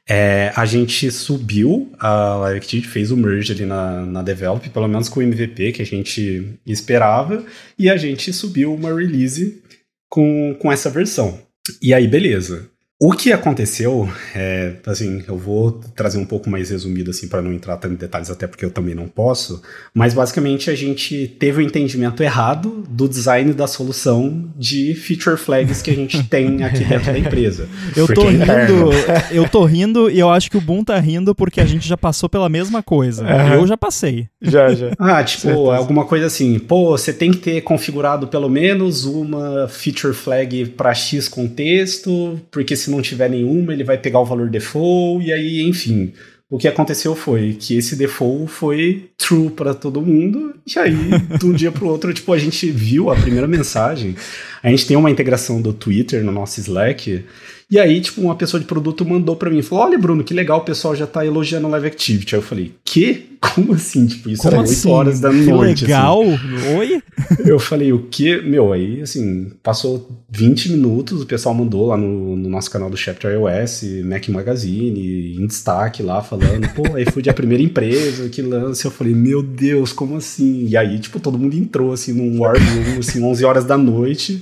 É, a gente subiu a LiveActivity, fez o merge ali na, na Develop, pelo menos com o MVP que a gente esperava, e a gente subiu uma release com, com essa versão. E aí, beleza. O que aconteceu, é, assim, eu vou trazer um pouco mais resumido, assim, para não entrar tanto em detalhes, até porque eu também não posso, mas basicamente a gente teve o um entendimento errado do design da solução de feature flags que a gente tem aqui dentro da empresa. Eu tô é rindo, eu tô rindo e eu acho que o Boom tá rindo porque a gente já passou pela mesma coisa. Eu já passei. Já, já. Ah, tipo, Certeza. alguma coisa assim, pô, você tem que ter configurado pelo menos uma feature flag para X contexto, porque se se não tiver nenhuma, ele vai pegar o valor default, e aí, enfim. O que aconteceu foi que esse default foi true para todo mundo, e aí, de um dia para o outro, tipo, a gente viu a primeira mensagem. A gente tem uma integração do Twitter no nosso Slack, e aí, tipo, uma pessoa de produto mandou para mim, falou, olha, Bruno, que legal, o pessoal já tá elogiando o Live Activity. Aí eu falei, que? Como assim? Tipo, isso Como era assim? 8 horas da noite. Que legal! Assim. Oi? Eu falei, o que? Meu, aí, assim, passou 20 minutos, o pessoal mandou lá no, no nosso canal do Chapter iOS, Mac Magazine, em destaque lá, falando, pô, aí foi a primeira empresa que lança. Eu falei, meu Deus, como assim? E aí, tipo, todo mundo entrou, assim, num War Room, assim, 11 horas da noite.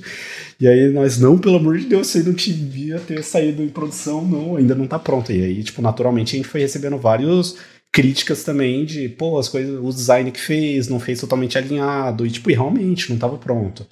E aí nós, não, pelo amor de Deus, você não devia ter saído em produção, não, ainda não tá pronto. E aí, tipo, naturalmente a gente foi recebendo vários críticas também de, pô, as coisas, o design que fez, não fez totalmente alinhado, e tipo, e realmente não estava pronto.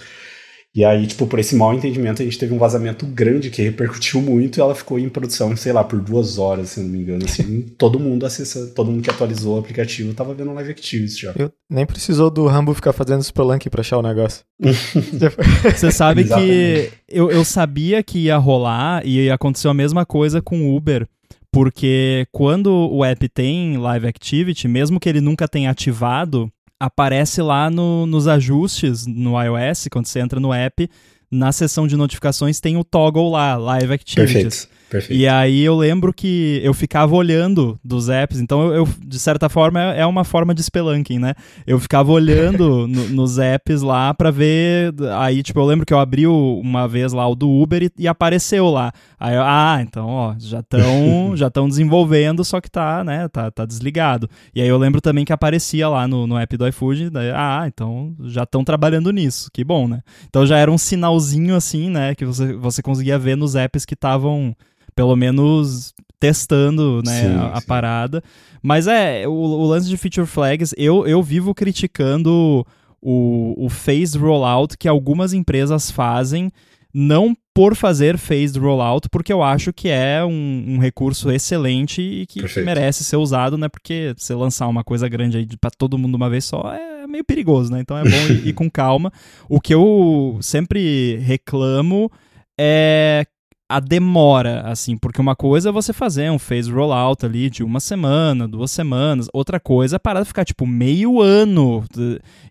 E aí, tipo, por esse mau entendimento, a gente teve um vazamento grande que repercutiu muito e ela ficou em produção, sei lá, por duas horas, se não me engano. Assim, todo mundo acessa, todo mundo que atualizou o aplicativo tava vendo Live Activities já. Eu nem precisou do Rambo ficar fazendo Spelunk pra achar o negócio. Você sabe que eu, eu sabia que ia rolar e aconteceu a mesma coisa com o Uber. Porque quando o app tem Live Activity, mesmo que ele nunca tenha ativado, aparece lá no, nos ajustes no iOS, quando você entra no app, na seção de notificações tem o toggle lá, Live Activities. Perfeito. Perfeito. E aí eu lembro que eu ficava olhando dos apps, então eu, eu de certa forma, é uma forma de spelunking, né? Eu ficava olhando no, nos apps lá para ver. Aí, tipo, eu lembro que eu abri uma vez lá o do Uber e, e apareceu lá. Aí eu, ah, então, ó, já estão já estão desenvolvendo, só que tá, né, tá, tá desligado. E aí eu lembro também que aparecia lá no, no app do iFood, daí, ah, então já estão trabalhando nisso, que bom, né? Então já era um sinalzinho assim, né, que você, você conseguia ver nos apps que estavam pelo menos testando né, sim, a, a parada. Mas é, o, o, lance de feature flags, eu, eu vivo criticando o, o phased rollout que algumas empresas fazem, não por fazer phased rollout, porque eu acho que é um, um recurso excelente e que, que, merece ser usado, né? Porque você lançar uma coisa grande aí para todo mundo uma vez só é meio perigoso, né? Então é bom ir, ir com calma. O que eu sempre reclamo é a demora, assim, porque uma coisa é você fazer um phase rollout ali de uma semana, duas semanas, outra coisa é parar de ficar, tipo, meio ano,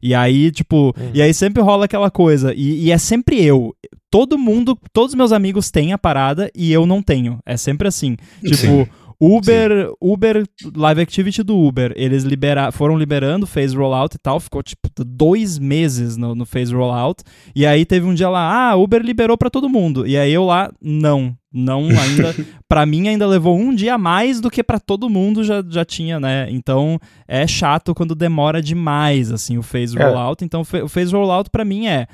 e aí, tipo, uhum. e aí sempre rola aquela coisa, e, e, é sempre eu, todo mundo, todos meus amigos têm a parada e eu não tenho, é sempre assim, tipo... Sim Uber, Uber, Live Activity do Uber, eles libera, foram liberando, fez rollout e tal, ficou tipo dois meses no, no phase rollout, e aí teve um dia lá, ah, Uber liberou para todo mundo, e aí eu lá, não, não ainda, para mim ainda levou um dia a mais do que para todo mundo já, já tinha, né, então é chato quando demora demais, assim, o phase é. rollout, então o phase rollout para mim é,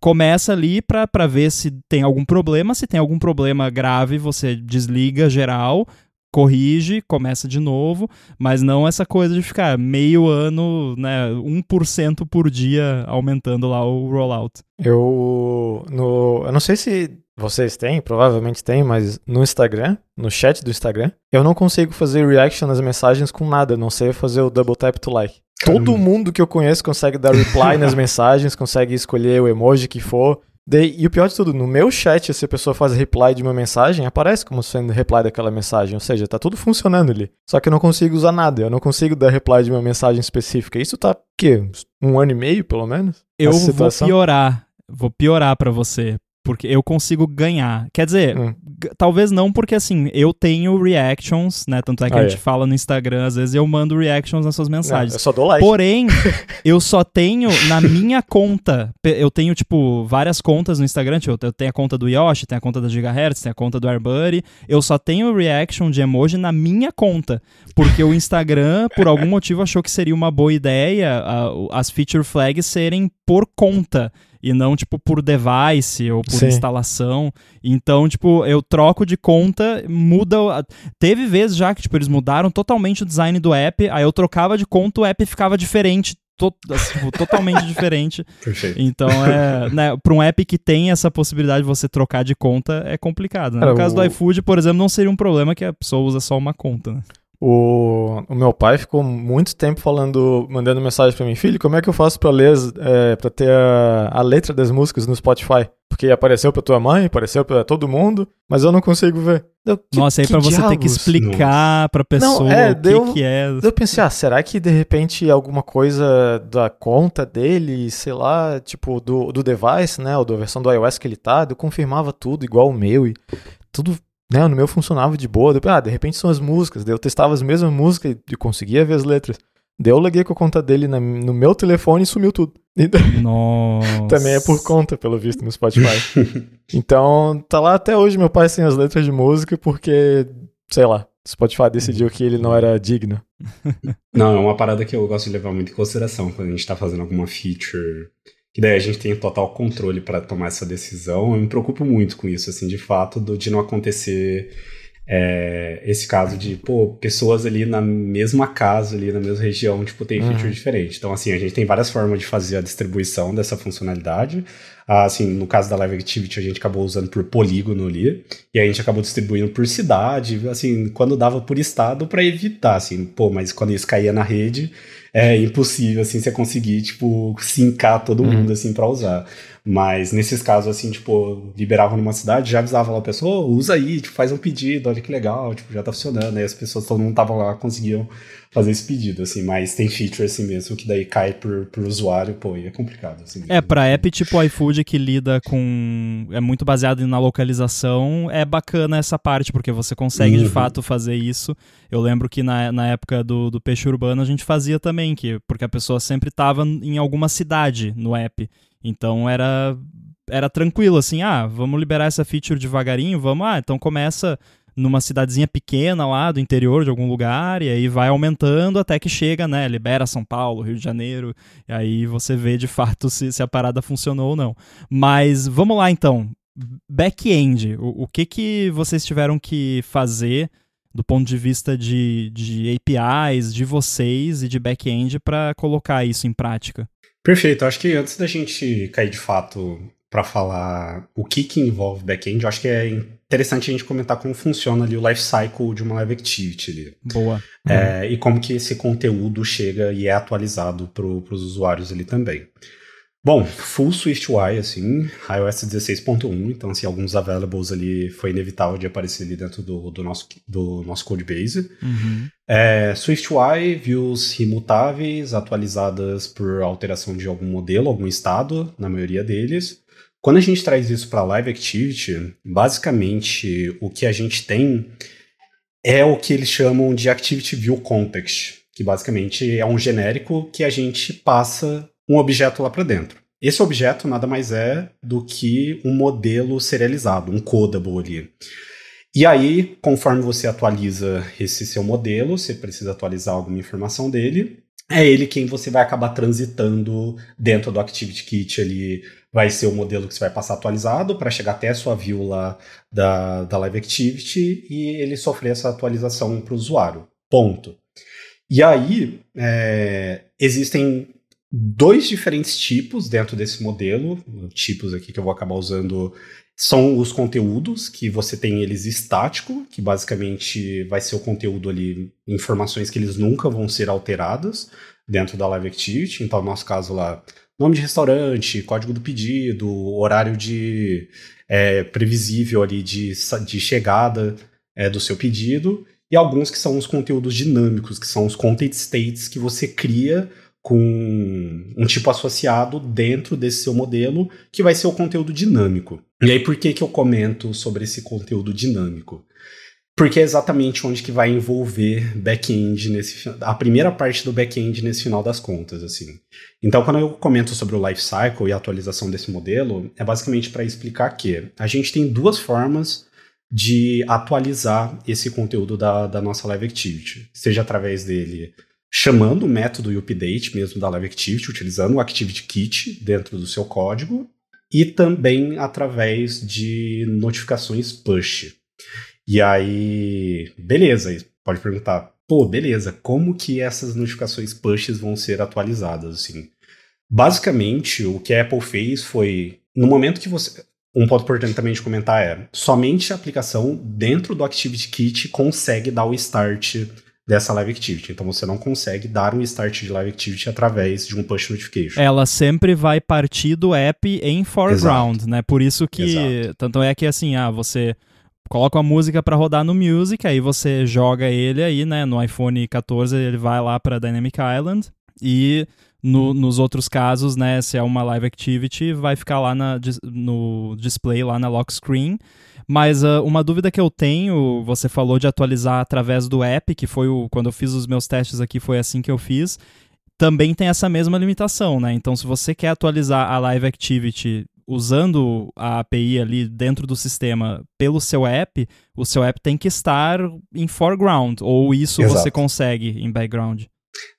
começa ali para ver se tem algum problema. Se tem algum problema grave, você desliga geral, corrige, começa de novo, mas não essa coisa de ficar meio ano, né, 1% por dia aumentando lá o rollout. Eu, no, eu não sei se vocês têm, provavelmente têm, mas no Instagram, no chat do Instagram, eu não consigo fazer reaction nas mensagens com nada, não sei fazer o double tap to like. Todo mundo que eu conheço consegue dar reply nas mensagens, consegue escolher o emoji que for. E o pior de tudo, no meu chat, se a pessoa faz reply de uma mensagem, aparece como sendo reply daquela mensagem. Ou seja, tá tudo funcionando ali. Só que eu não consigo usar nada. Eu não consigo dar reply de uma mensagem específica. Isso tá, quê? Um ano e meio, pelo menos? Eu vou piorar. Vou piorar para você porque eu consigo ganhar. Quer dizer, hum. talvez não, porque assim, eu tenho reactions, né? Tanto é que ah, a gente é. fala no Instagram, às vezes eu mando reactions nas suas mensagens. Não, eu só dou like. Porém, eu só tenho na minha conta, eu tenho, tipo, várias contas no Instagram, tipo, eu tenho a conta do Yoshi, tenho a conta da Gigahertz, tenho a conta do AirBuddy, eu só tenho reaction de emoji na minha conta, porque o Instagram, por algum motivo, achou que seria uma boa ideia as feature flags serem por conta e não, tipo, por device ou por Sim. instalação. Então, tipo, eu troco de conta, muda. Teve vezes já que, tipo, eles mudaram totalmente o design do app, aí eu trocava de conta, o app ficava diferente to assim, tipo, totalmente diferente. Perfeito. Então, é, né, para um app que tem essa possibilidade de você trocar de conta, é complicado. Né? No caso do iFood, por exemplo, não seria um problema que a pessoa usa só uma conta. Né? O, o meu pai ficou muito tempo falando, mandando mensagem para mim, filho, como é que eu faço para ler, é, para ter a, a, letra das músicas no Spotify? Porque apareceu para tua mãe, apareceu para todo mundo, mas eu não consigo ver. Eu, Nossa, aí para você ter que explicar para pessoa não, é, o que, deu, que é. Eu pensei, ah, será que de repente alguma coisa da conta dele, sei lá, tipo do, do device, né, ou da versão do iOS que ele tá, eu confirmava tudo igual o meu e tudo né, no meu funcionava de boa. Depois, ah, de repente são as músicas. Daí eu testava as mesmas músicas e conseguia ver as letras. Daí eu loguei com a conta dele na, no meu telefone e sumiu tudo. Nossa. Também é por conta, pelo visto, no Spotify. então, tá lá até hoje meu pai sem as letras de música porque, sei lá, Spotify decidiu que ele não era digno. Não, é uma parada que eu gosto de levar muito em consideração quando a gente tá fazendo alguma feature que daí a gente tem total controle para tomar essa decisão. Eu me preocupo muito com isso, assim, de fato, do, de não acontecer é, esse caso de, pô, pessoas ali na mesma casa, ali na mesma região, tipo, tem feature uhum. diferente. Então, assim, a gente tem várias formas de fazer a distribuição dessa funcionalidade. Ah, assim, no caso da Live Activity, a gente acabou usando por polígono ali, e a gente acabou distribuindo por cidade, assim, quando dava por estado, para evitar, assim, pô, mas quando isso caía na rede, é impossível, assim, você conseguir, tipo, sincar todo uhum. mundo, assim, para usar. Mas nesses casos, assim, tipo, liberava numa cidade, já avisava lá a pessoa, oh, usa aí, tipo, faz um pedido, olha que legal, tipo, já tá funcionando. Aí as pessoas, todo mundo tava lá, conseguiam fazer esse pedido, assim, mas tem feature assim mesmo, que daí cai por, por usuário, pô, e é complicado, assim. É, pra app tipo iFood que lida com... é muito baseado na localização, é bacana essa parte, porque você consegue uhum. de fato fazer isso. Eu lembro que na, na época do, do Peixe Urbano a gente fazia também, que, porque a pessoa sempre tava em alguma cidade no app. Então era era tranquilo assim, ah, vamos liberar essa feature devagarinho, vamos, ah, então começa numa cidadezinha pequena lá do interior de algum lugar e aí vai aumentando até que chega, né, libera São Paulo, Rio de Janeiro, e aí você vê de fato se, se a parada funcionou ou não. Mas vamos lá então, back-end, o, o que que vocês tiveram que fazer do ponto de vista de, de APIs, de vocês e de back-end para colocar isso em prática? Perfeito. Acho que antes da gente cair de fato para falar o que, que envolve back-end, acho que é interessante a gente comentar como funciona ali o life cycle de uma live activity ali. Boa. É, uhum. E como que esse conteúdo chega e é atualizado para os usuários ali também. Bom, full SwiftUI, assim, iOS 16.1, então, assim, alguns availables ali foi inevitável de aparecer ali dentro do, do nosso, do nosso codebase. Uhum. É, SwiftUI, views imutáveis, atualizadas por alteração de algum modelo, algum estado, na maioria deles. Quando a gente traz isso para Live Activity, basicamente o que a gente tem é o que eles chamam de Activity View Context, que basicamente é um genérico que a gente passa um objeto lá para dentro. Esse objeto nada mais é do que um modelo serializado, um codable ali. E aí, conforme você atualiza esse seu modelo, você precisa atualizar alguma informação dele, é ele quem você vai acabar transitando dentro do Activity Kit ali. Vai ser o modelo que você vai passar atualizado para chegar até a sua view lá da, da Live Activity e ele sofrer essa atualização para o usuário. Ponto. E aí, é, existem dois diferentes tipos dentro desse modelo, tipos aqui que eu vou acabar usando são os conteúdos que você tem eles estático, que basicamente vai ser o conteúdo ali, informações que eles nunca vão ser alteradas dentro da Live Activity. Então, no nosso caso lá, nome de restaurante, código do pedido, horário de é, previsível ali de, de chegada é, do seu pedido, e alguns que são os conteúdos dinâmicos, que são os content states que você cria com um tipo associado dentro desse seu modelo, que vai ser o conteúdo dinâmico. E aí, por que, que eu comento sobre esse conteúdo dinâmico? Porque é exatamente onde que vai envolver back-end nesse a primeira parte do back-end nesse final das contas, assim. Então, quando eu comento sobre o life cycle e a atualização desse modelo, é basicamente para explicar que a gente tem duas formas de atualizar esse conteúdo da, da nossa Live Activity, seja através dele chamando o método update mesmo da Live Activity, utilizando o Activity Kit dentro do seu código, e também através de notificações push. E aí, beleza, pode perguntar, pô, beleza, como que essas notificações pushes vão ser atualizadas, assim? Basicamente, o que a Apple fez foi, no momento que você... Um ponto importante também de comentar é, somente a aplicação dentro do Activity Kit consegue dar o start dessa Live Activity. Então você não consegue dar um start de Live Activity através de um push notification. Ela sempre vai partir do app em foreground, Exato. né? Por isso que Exato. tanto é que assim, ah, você coloca a música para rodar no Music, aí você joga ele aí, né, no iPhone 14, ele vai lá para Dynamic Island e no, nos outros casos, né, se é uma live activity, vai ficar lá na, no display, lá na lock screen. Mas uh, uma dúvida que eu tenho, você falou de atualizar através do app, que foi o, quando eu fiz os meus testes aqui, foi assim que eu fiz. Também tem essa mesma limitação, né? Então, se você quer atualizar a Live Activity usando a API ali dentro do sistema pelo seu app, o seu app tem que estar em foreground, ou isso Exato. você consegue em background?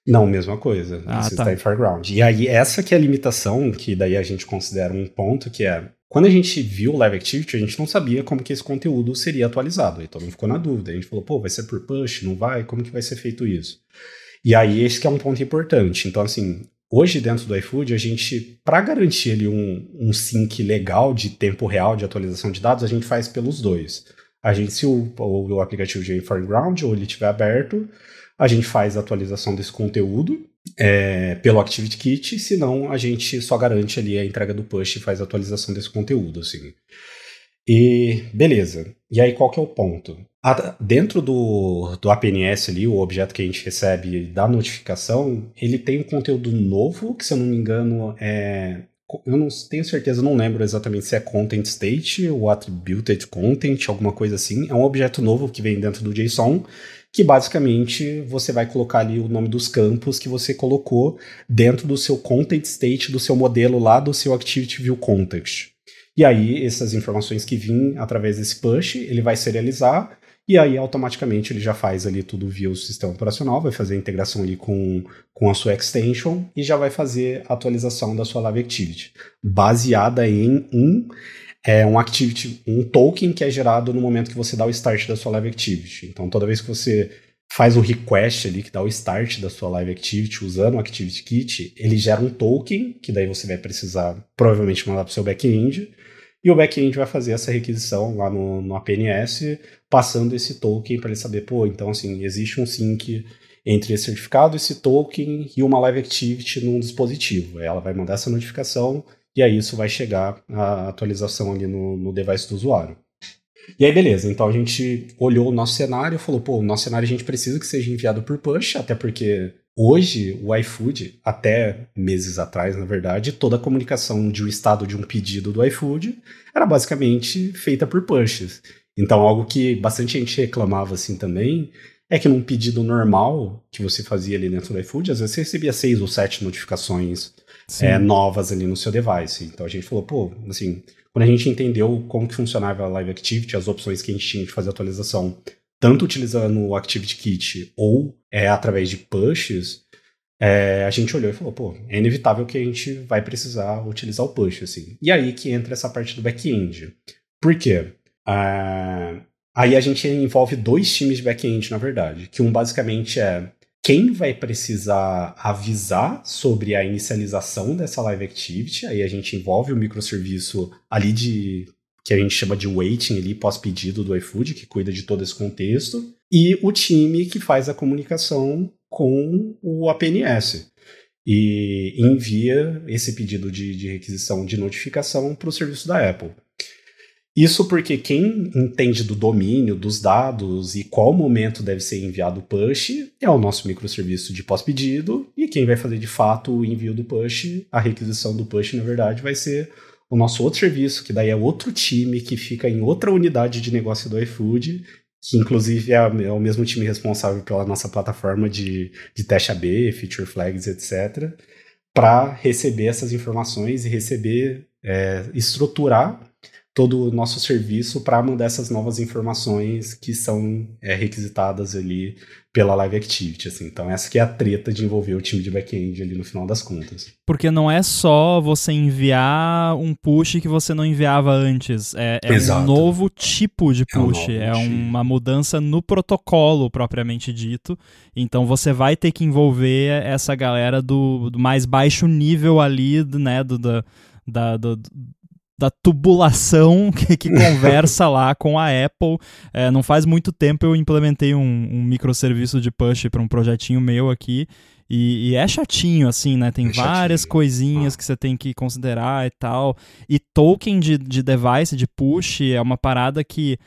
Não, mesma coisa. Ah, isso tá. está em foreground. E aí, essa que é a limitação, que daí a gente considera um ponto, que é Quando a gente viu o Live Activity, a gente não sabia como que esse conteúdo seria atualizado. Então ficou na dúvida. A gente falou, pô, vai ser por push? Não vai? Como que vai ser feito isso? E aí esse é um ponto importante. Então, assim, hoje dentro do iFood, a gente, para garantir ali um, um sync legal de tempo real de atualização de dados, a gente faz pelos dois. A gente, se o, o, o aplicativo de foreground ou ele estiver aberto, a gente faz a atualização desse conteúdo é, pelo ActivityKit, senão a gente só garante ali a entrega do push e faz a atualização desse conteúdo, assim. E beleza. E aí qual que é o ponto? A, dentro do, do APNS ali, o objeto que a gente recebe da notificação, ele tem um conteúdo novo, que se eu não me engano é eu não tenho certeza, não lembro exatamente se é content state ou attributed content, alguma coisa assim. É um objeto novo que vem dentro do JSON, que basicamente você vai colocar ali o nome dos campos que você colocou dentro do seu content state do seu modelo lá do seu Activity View Context. E aí, essas informações que vêm através desse push, ele vai serializar e aí automaticamente ele já faz ali tudo via o sistema operacional, vai fazer a integração ali com, com a sua extension e já vai fazer a atualização da sua Live Activity, baseada em um, é, um activity, um token que é gerado no momento que você dá o start da sua Live Activity. Então toda vez que você faz o request ali que dá o start da sua Live Activity usando o Activity Kit, ele gera um token que daí você vai precisar provavelmente mandar para o seu back-end e o back-end vai fazer essa requisição lá no, no APNS, passando esse token para ele saber, pô, então assim, existe um sync entre esse certificado, esse token e uma live activity num dispositivo. Ela vai mandar essa notificação e aí isso vai chegar a atualização ali no, no device do usuário. E aí, beleza. Então a gente olhou o nosso cenário e falou: pô, o nosso cenário a gente precisa que seja enviado por push, até porque Hoje, o iFood, até meses atrás, na verdade, toda a comunicação de um estado de um pedido do iFood era basicamente feita por pushes. Então, algo que bastante gente reclamava assim também é que num pedido normal que você fazia ali dentro do iFood, às vezes você recebia seis ou sete notificações é, novas ali no seu device. Então a gente falou, pô, assim, quando a gente entendeu como que funcionava a Live Activity, as opções que a gente tinha de fazer atualização tanto utilizando o ActivityKit ou é, através de pushes, é, a gente olhou e falou, pô, é inevitável que a gente vai precisar utilizar o push, assim. E aí que entra essa parte do back-end. Por quê? Uh, aí a gente envolve dois times de back-end, na verdade, que um basicamente é quem vai precisar avisar sobre a inicialização dessa live activity, aí a gente envolve o microserviço ali de que a gente chama de waiting ali, pós-pedido do iFood, que cuida de todo esse contexto, e o time que faz a comunicação com o APNS e envia esse pedido de, de requisição de notificação para o serviço da Apple. Isso porque quem entende do domínio, dos dados e qual momento deve ser enviado o push é o nosso microserviço de pós-pedido, e quem vai fazer de fato o envio do push, a requisição do push, na verdade, vai ser o nosso outro serviço, que daí é outro time que fica em outra unidade de negócio do iFood, que inclusive é, é o mesmo time responsável pela nossa plataforma de, de teste AB, feature flags, etc., para receber essas informações e receber, é, estruturar todo o nosso serviço para mandar essas novas informações que são é, requisitadas ali pela Live Activity, assim. Então essa que é a treta de envolver o time de back-end ali no final das contas. Porque não é só você enviar um push que você não enviava antes, é, é um novo tipo de push, é, um é uma mudança no protocolo propriamente dito. Então você vai ter que envolver essa galera do, do mais baixo nível ali, né, do, do da, do, da tubulação que, que conversa lá com a Apple. É, não faz muito tempo eu implementei um, um microserviço de push para um projetinho meu aqui. E, e, é chatinho, assim, né? Tem é várias chatinho. coisinhas ah. que você tem que considerar e tal. E token de, de device, de push, é uma parada que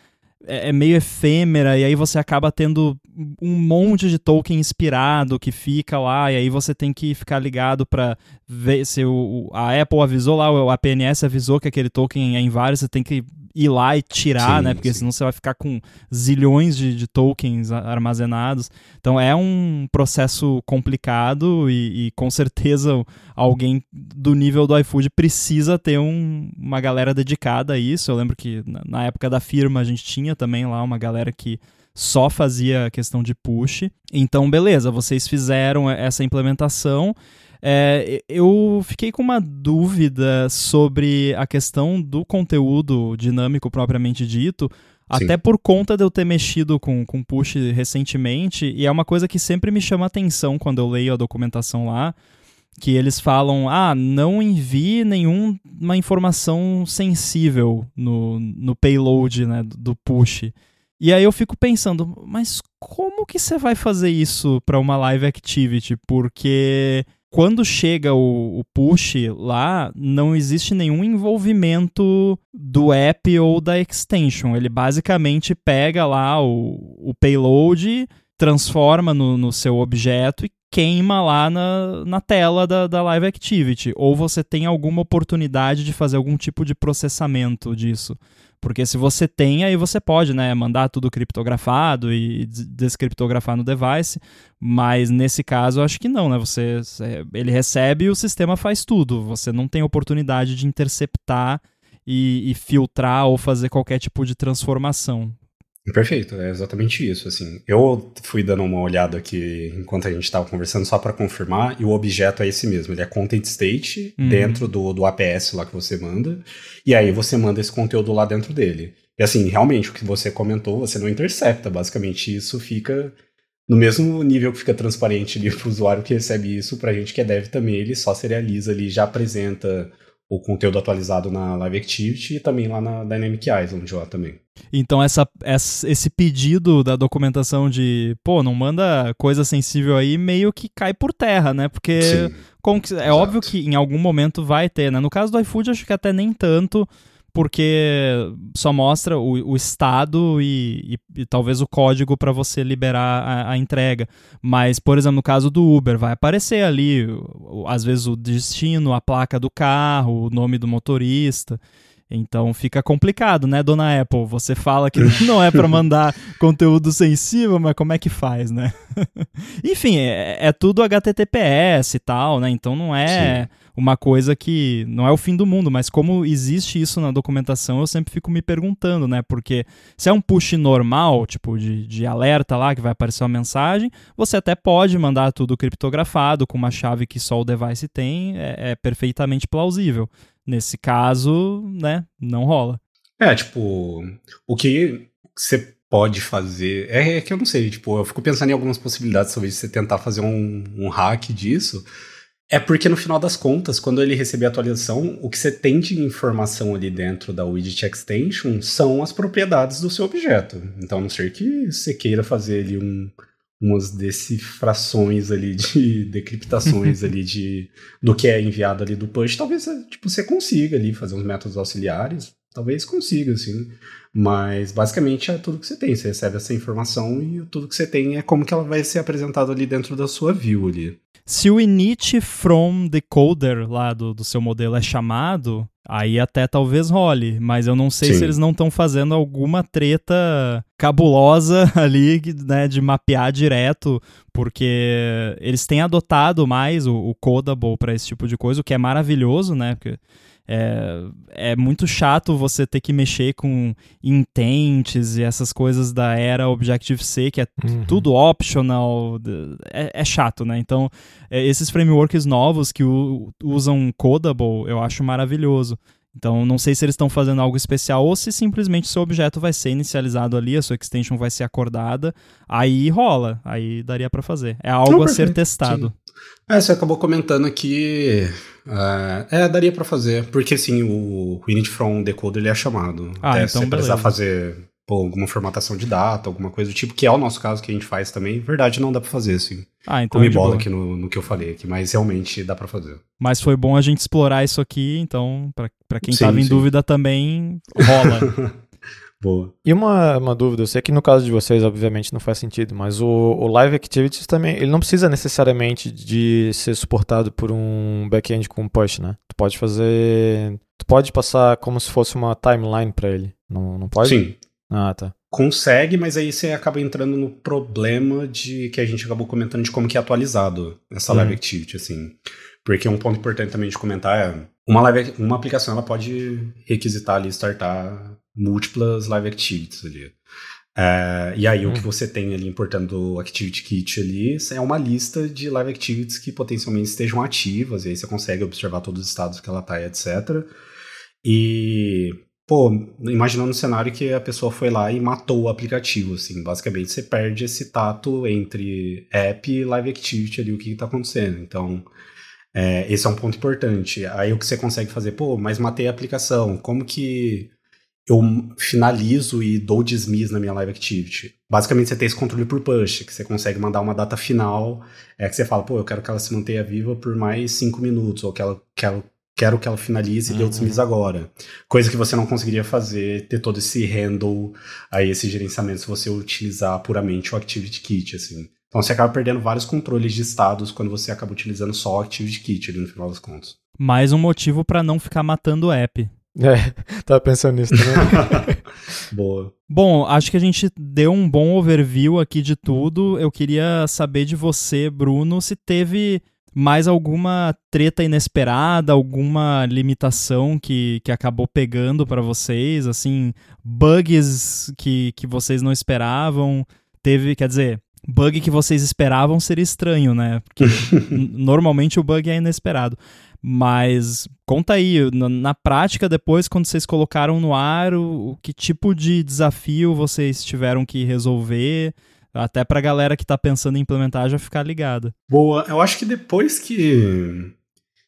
é, é meio efêmera, e aí você acaba tendo um monte de token inspirado que fica lá, e aí você tem que ficar ligado para ver se o, a Apple avisou lá, o APNS avisou que aquele token é inválido, você tem que ir lá e tirar, sim, né? Porque sim. senão você vai ficar com zilhões de, de, tokens armazenados. Então é um processo complicado e, e com certeza alguém do nível do iFood precisa ter um, uma galera dedicada a isso. Eu lembro que na, na época da firma a gente tinha também lá uma galera que só fazia questão de push. Então, beleza, vocês fizeram essa implementação. É, eu fiquei com uma dúvida sobre a questão do conteúdo dinâmico propriamente dito, Sim. até por conta de eu ter mexido com, com push recentemente, e é uma coisa que sempre me chama atenção quando eu leio a documentação lá, que eles falam, ah, não envie nenhuma informação sensível no, no payload né, do push. E aí eu fico pensando, mas como que você vai fazer isso para uma live activity? Porque quando chega o, o, push lá, não existe nenhum envolvimento do app ou da extension. Ele basicamente pega lá o, o payload, transforma no, no seu objeto e queima lá na, na tela da, da Live Activity. Ou você tem alguma oportunidade de fazer algum tipo de processamento disso. Porque se você tem, aí você pode, né, mandar tudo criptografado e descriptografar no device, mas nesse caso eu acho que não, né? Você, ele recebe e o sistema faz tudo. Você não tem oportunidade de interceptar e, e filtrar ou fazer qualquer tipo de transformação. Perfeito, é exatamente isso. Assim, eu fui dando uma olhada aqui enquanto a gente estava conversando só para confirmar e o objeto é esse mesmo. Ele é content state uhum. dentro do, do APS lá que você manda e aí você manda esse conteúdo lá dentro dele. E assim, realmente o que você comentou, você não intercepta. Basicamente isso fica no mesmo nível que fica transparente ali para o usuário que recebe isso, para a gente que é dev também, ele só serializa ali, já apresenta o conteúdo atualizado na Live Activity e também lá na Dynamic Island lá também. Então essa, essa, esse pedido da documentação de, pô, não manda coisa sensível aí, meio que cai por terra, né? Porque que, é Exato. óbvio que em algum momento vai ter, né? No caso do iFood, acho que até nem tanto, porque só mostra o, o estado e, e, e, talvez o código para você liberar a, a, entrega. Mas, por exemplo, no caso do Uber, vai aparecer ali, às vezes, o destino, a placa do carro, o nome do motorista. Então fica complicado, né, dona Apple? Você fala que não é para mandar conteúdo sensível, mas como é que faz, né? Enfim, é, é, tudo HTTPS e tal, né? Então não é Sim. uma coisa que não é o fim do mundo, mas como existe isso na documentação, eu sempre fico me perguntando, né? Porque se é um push normal, tipo de, de alerta lá que vai aparecer uma mensagem, você até pode mandar tudo criptografado com uma chave que só o device tem, é, é perfeitamente plausível. Nesse caso, né, não rola. É, tipo, o que você pode fazer. É, é, que eu não sei, tipo, eu fico pensando em algumas possibilidades, talvez você tentar fazer um, um hack disso. É porque no final das contas, quando ele receber a atualização, o que você tem de informação ali dentro da widget extension são as propriedades do seu objeto. Então, a não ser que você queira fazer ali um, umas decifrações ali de decriptações ali de do que é enviado ali do push, talvez tipo você consiga ali fazer uns métodos auxiliares, talvez consiga assim, mas basicamente é tudo que você tem, você recebe essa informação e tudo que você tem é como que ela vai ser apresentada ali dentro da sua view ali. Se o init from decoder lá do, do seu modelo é chamado, aí até talvez role, mas eu não sei Sim. se eles não estão fazendo alguma treta cabulosa ali, né, de mapear direto, porque eles têm adotado mais o, o Codable para esse tipo de coisa, o que é maravilhoso, né, porque é, é muito chato você ter que mexer com intents e essas coisas da era Objective-C, que é uhum. tudo optional. É, é, chato, né? Então, é, esses frameworks novos que u, usam Codable, eu acho maravilhoso. Então, não sei se eles estão fazendo algo especial ou se simplesmente seu objeto vai ser inicializado ali, a sua extension vai ser acordada, aí rola, aí daria para fazer. É algo não, a ser testado. É, você acabou comentando que uh, é, daria para fazer, porque sim, o, init from decoder ele é chamado. Ah, Até então você precisar fazer pô, alguma formatação de data, alguma coisa do tipo, que é o nosso caso que a gente faz também. Verdade, não dá para fazer, assim. Ah, então Comi é bola aqui no, no que eu falei aqui, mas realmente dá para fazer. Mas foi bom a gente explorar isso aqui, então, para quem sim, tava em dúvida também, rola. Boa. E uma, uma dúvida, eu sei que no caso de vocês, obviamente, não faz sentido, mas o, o Live Activities também, ele não precisa necessariamente de ser suportado por um back-end com push, né? Tu pode fazer... Tu pode passar como se fosse uma timeline para ele, não, não pode? Sim. Ah, tá. Consegue, mas aí você acaba entrando no problema de que a gente acabou comentando de como que é atualizado essa uhum. Live Activity, assim. Porque um ponto importante também de comentar é uma, live, uma aplicação ela pode requisitar ali, startar múltiplas live activities ali. É, e aí hum. o que uhum. você tem ali importando o ActivityKit ali é uma lista de live activities que potencialmente estejam ativas, e aí você consegue observar todos os estados que ela está etc. E, pô, imaginando um cenário que a pessoa foi lá e matou o aplicativo, assim, basicamente você perde esse tato entre app e live activity ali, o que está acontecendo. Então, é, esse é um ponto importante. Aí o que você consegue fazer, pô, mas matei a aplicação, como que eu finalizo e dou dismiss na minha live activity. Basicamente, você tem esse controle por push, que você consegue mandar uma data final, é que você fala, pô, eu quero que ela se mantenha viva por mais cinco minutos, ou que ela, que ela quero que ela finalize e dê o dismiss agora. Coisa que você não conseguiria fazer, ter todo esse handle, aí esse gerenciamento, se você utilizar puramente o Activity Kit, assim. Então você acaba perdendo vários controles de estados quando você acaba utilizando só o Activity Kit ali no final das contas. Mais um motivo para não ficar matando o app. É, tava pensando nisso também. Boa. Bom, acho que a gente deu um bom overview aqui de tudo. Eu queria saber de você, Bruno, se teve mais alguma treta inesperada, alguma limitação que, que acabou pegando para vocês, assim, bugs que, que vocês não esperavam. Teve, quer dizer, bug que vocês esperavam seria estranho, né? Porque normalmente o bug é inesperado. Mas conta aí, na, na, prática, depois, quando vocês colocaram no ar, o, o, que tipo de desafio vocês tiveram que resolver? Até pra galera que tá pensando em implementar já ficar ligada. Boa, eu acho que depois que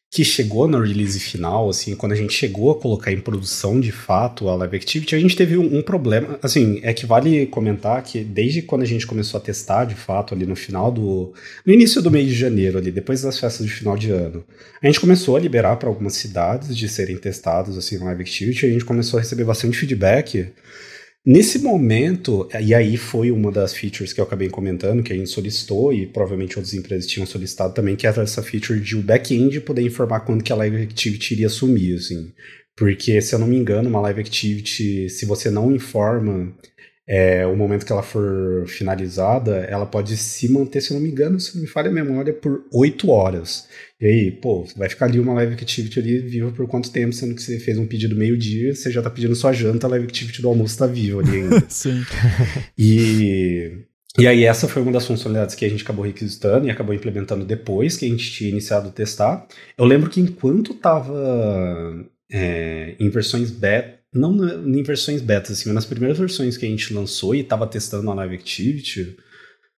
que chegou na release final, assim, quando a gente chegou a colocar em produção de fato a Live Activity, a gente teve um, um, problema, assim, é que vale comentar que desde quando a gente começou a testar de fato ali no final do, no início do mês de janeiro ali, depois das festas de final de ano, a gente começou a liberar para algumas cidades de serem testados assim na Live Activity, a gente começou a receber bastante feedback Nesse momento, e aí foi uma das features que eu acabei comentando, que a gente solicitou e provavelmente outras empresas tinham solicitado também, que era essa feature de o back-end poder informar quando que a Live Activity iria sumir, assim. Porque, se eu não me engano, uma Live Activity, se você não informa é, o momento que ela for finalizada, ela pode se manter, se não me engano, se não me falha a memória, por 8 horas. E aí, pô, vai ficar ali uma live activity ali viva por quanto tempo, sendo que você fez um pedido meio-dia, você já tá pedindo sua janta, a live activity do almoço tá viva ali ainda. Sim. E, e aí essa foi uma das funcionalidades que a gente acabou requisitando e acabou implementando depois que a gente tinha iniciado o testar. Eu lembro que enquanto tava é, em versões beta, não em versões beta, assim, mas nas primeiras versões que a gente lançou e tava testando na Live Activity,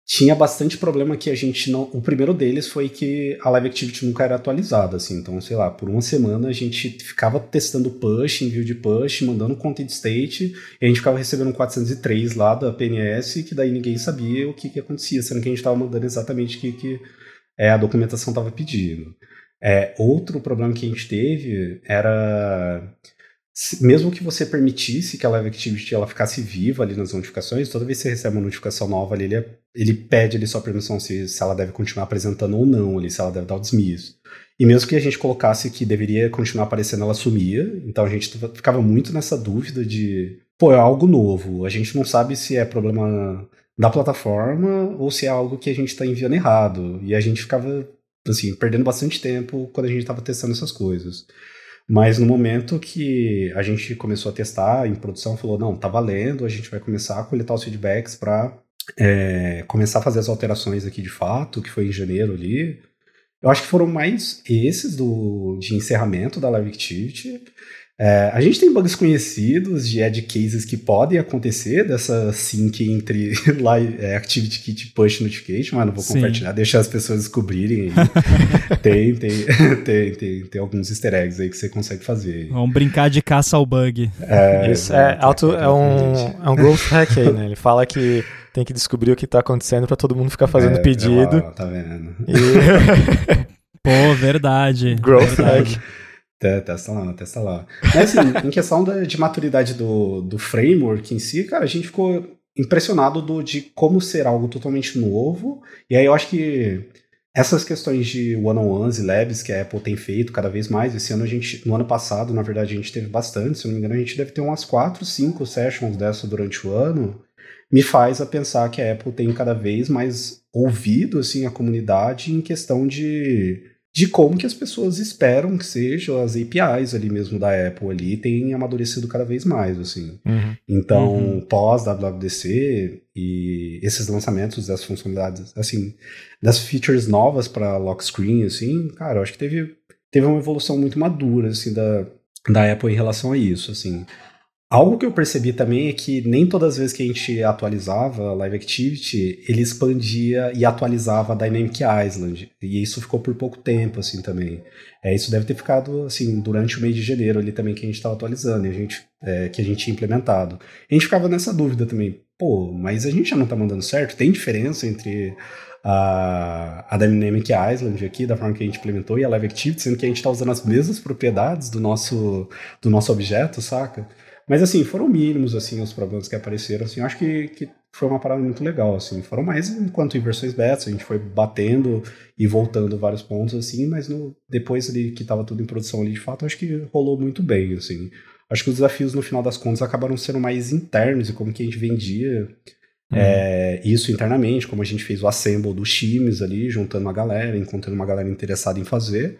tinha bastante problema que a gente não. O primeiro deles foi que a Live Activity nunca era atualizada, assim. Então, sei lá, por uma semana a gente ficava testando push, envio de push, mandando content state, e a gente ficava recebendo um 403 lá da PNS, que daí ninguém sabia o que, que acontecia, sendo que a gente estava mandando exatamente o que, que é, a documentação estava pedindo. É, outro problema que a gente teve era mesmo que você permitisse que a Live Activity ela ficasse viva ali nas notificações, toda vez que você recebe uma notificação nova ali, ele, é, ele pede ali sua permissão se, se ela deve continuar apresentando ou não, ali, se ela deve dar o dismiss. E mesmo que a gente colocasse que deveria continuar aparecendo, ela sumia. Então a gente ficava muito nessa dúvida de, pô, é algo novo. A gente não sabe se é problema da plataforma ou se é algo que a gente está enviando errado. E a gente ficava, assim, perdendo bastante tempo quando a gente estava testando essas coisas. Mas no momento que a gente começou a testar em produção, falou: não, tá valendo, a gente vai começar a coletar os feedbacks para é, começar a fazer as alterações aqui de fato, que foi em janeiro ali. Eu acho que foram mais esses do, de encerramento da Live Activity. É, a gente tem bugs conhecidos de edge cases que podem acontecer dessa sync entre live, é, Activity Kit e Push Notification, mas não vou Sim. compartilhar, deixar as pessoas descobrirem. tem, tem, tem, tem, tem, alguns easter eggs aí que você consegue fazer. Vamos brincar de caça ao bug. É, Isso é, auto, é, um, é um growth hack aí, né? Ele fala que tem que descobrir o que está acontecendo para todo mundo ficar fazendo é, pedido. Lá, tá vendo? E... Pô, verdade. Growth verdade. hack. Testa lá, testa lá. Mas assim, em questão da, de maturidade do, do framework em si, cara, a gente ficou impressionado do, de como ser algo totalmente novo. E aí eu acho que essas questões de one-on-ones e labs que a Apple tem feito cada vez mais, esse ano a gente, no ano passado, na verdade, a gente teve bastante, se não me engano, a gente deve ter umas 4, 5 sessions dessa durante o ano, me faz a pensar que a Apple tem cada vez mais ouvido assim a comunidade em questão de de como que as pessoas esperam que sejam as APIs ali mesmo da Apple ali têm amadurecido cada vez mais, assim. Uhum. Então, uhum. pós WWDC e esses lançamentos dessas funcionalidades, assim, das features novas para lock screen, assim, cara, eu acho que teve, teve uma evolução muito madura, assim, da, da Apple em relação a isso, assim. Algo que eu percebi também é que nem todas as vezes que a gente atualizava Live Activity, ele expandia e atualizava a Dynamic Island. E isso ficou por pouco tempo, assim, também. É, isso deve ter ficado, assim, durante o mês de janeiro ali também que a gente estava atualizando, a gente, é, que a gente tinha implementado. A gente ficava nessa dúvida também. Pô, mas a gente já não está mandando certo? Tem diferença entre a, a Dynamic Island aqui, da forma que a gente implementou, e a Live Activity, sendo que a gente está usando as mesmas propriedades do nosso, do nosso objeto, saca? Mas, assim, foram mínimos, assim, os problemas que apareceram, assim, eu acho que, que foi uma parada muito legal, assim, foram mais enquanto em versões beta, a gente foi batendo e voltando vários pontos, assim, mas no, depois ali que estava tudo em produção ali, de fato, acho que rolou muito bem, assim. Acho que os desafios, no final das contas, acabaram sendo mais internos e como que a gente vendia uhum. é, isso internamente, como a gente fez o assemble dos times ali, juntando uma galera, encontrando uma galera interessada em fazer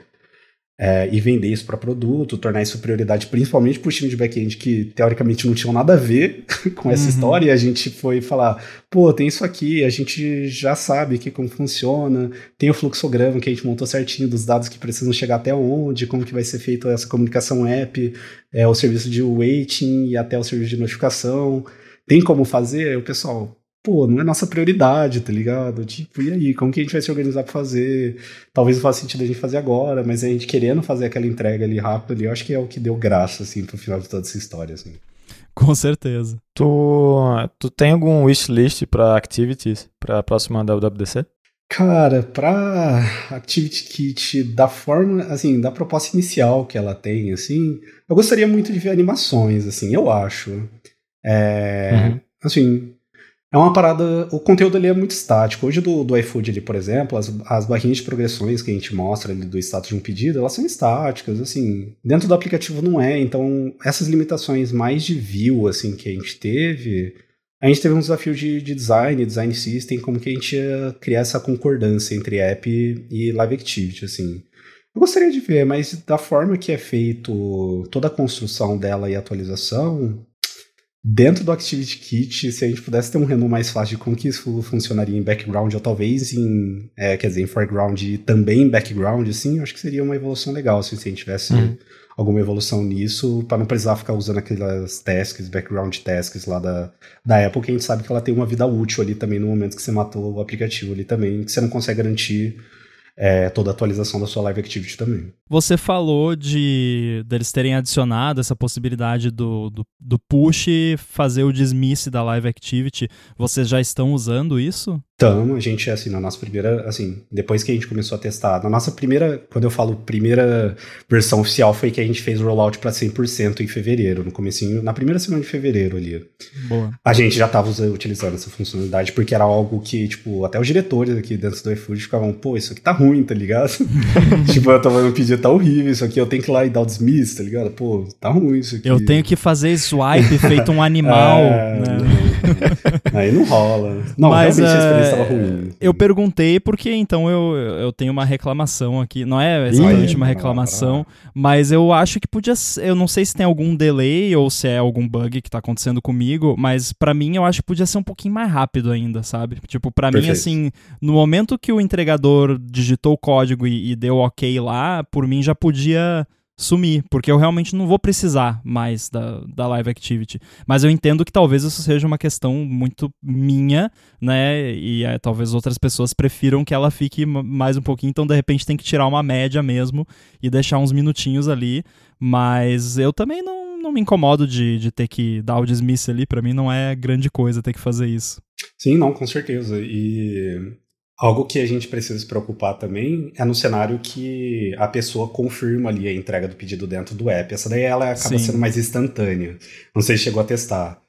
é, e vender isso para produto, tornar isso prioridade principalmente para o time de back-end que teoricamente não tinham nada a ver com essa uhum. história. E a gente foi falar: pô, tem isso aqui, a gente já sabe que como funciona, tem o fluxograma que a gente montou certinho dos dados que precisam chegar até onde, como que vai ser feita essa comunicação app, é, o serviço de waiting e até o serviço de notificação. Tem como fazer? Aí o pessoal, pô, não é nossa prioridade, tá ligado? Tipo, e aí, como que a gente vai se organizar pra fazer? Talvez não faça sentido a gente fazer agora, mas a gente querendo fazer aquela entrega ali rápido ali, eu acho que é o que deu graça, assim, pro final de toda essa história, assim. Com certeza. Tu, tu tem algum wishlist para activities para a próxima WWDC? Cara, pra Activity Kit, da forma, assim, da proposta inicial que ela tem, assim, eu gostaria muito de ver animações, assim, eu acho. É, uhum. Assim, é uma parada. O conteúdo ali é muito estático. Hoje do, do iFood ali, por exemplo, as, as barrinhas de progressões que a gente mostra ali do status de um pedido, elas são estáticas, assim. Dentro do aplicativo não é. Então, essas limitações mais de view, assim, que a gente teve. A gente teve um desafio de, de design, design system, como que a gente ia criar essa concordância entre app e live activity, assim. Eu gostaria de ver, mas da forma que é feito toda a construção dela e atualização, Dentro do Activity Kit, se a gente pudesse ter um menu mais fácil de como que isso funcionaria em background, ou talvez em, é, quer dizer, em foreground e também em background, assim, acho que seria uma evolução legal, assim, se a gente tivesse uhum. alguma evolução nisso, para não precisar ficar usando aquelas tasks, background tasks lá da, da Apple, que a gente sabe que ela tem uma vida útil ali também no momento que você matou o aplicativo ali também, que você não consegue garantir é, toda a atualização da sua Live Activity também. Você falou de deles terem adicionado essa possibilidade do, do, do push fazer o dismiss da Live Activity. Vocês já estão usando isso? Então, a gente, assim, na nossa primeira, assim, depois que a gente começou a testar, na nossa primeira, quando eu falo primeira versão oficial, foi que a gente fez o rollout para 100% em fevereiro, no comecinho, na primeira semana de fevereiro ali. Boa. A gente já estava utilizando essa funcionalidade, porque era algo que, tipo, até os diretores aqui dentro do iFood ficavam, pô, isso aqui tá ruim, tá ligado? tipo, eu tava me pedindo, tá horrível isso aqui, eu tenho que ir lá e dar o dismiss, tá ligado? Pô, tá ruim isso aqui. Eu tenho que fazer swipe feito um animal, é, né? Aí não rola. Não, Mas, realmente a experiência estava ruim. Eu perguntei porque então eu, eu tenho uma reclamação aqui. Não é exatamente uma reclamação, mas eu acho que podia ser. Eu não sei se tem algum delay ou se é algum bug que tá acontecendo comigo, mas para mim eu acho que podia ser um pouquinho mais rápido ainda, sabe? Tipo, para mim, assim, no momento que o entregador digitou o código e, e deu ok lá, por mim já podia sumir, porque eu realmente não vou precisar mais da, da Live Activity. Mas eu entendo que talvez isso seja uma questão muito minha, né? E é, talvez outras pessoas prefiram que ela fique mais um pouquinho, então de repente tem que tirar uma média mesmo e deixar uns minutinhos ali. Mas eu também não, não me incomodo de, de ter que dar o dismiss ali, para mim não é grande coisa ter que fazer isso. Sim, não, com certeza. E Algo que a gente precisa se preocupar também é no cenário que a pessoa confirma ali a entrega do pedido dentro do app. Essa daí ela acaba Sim. sendo mais instantânea. Não sei se chegou a testar.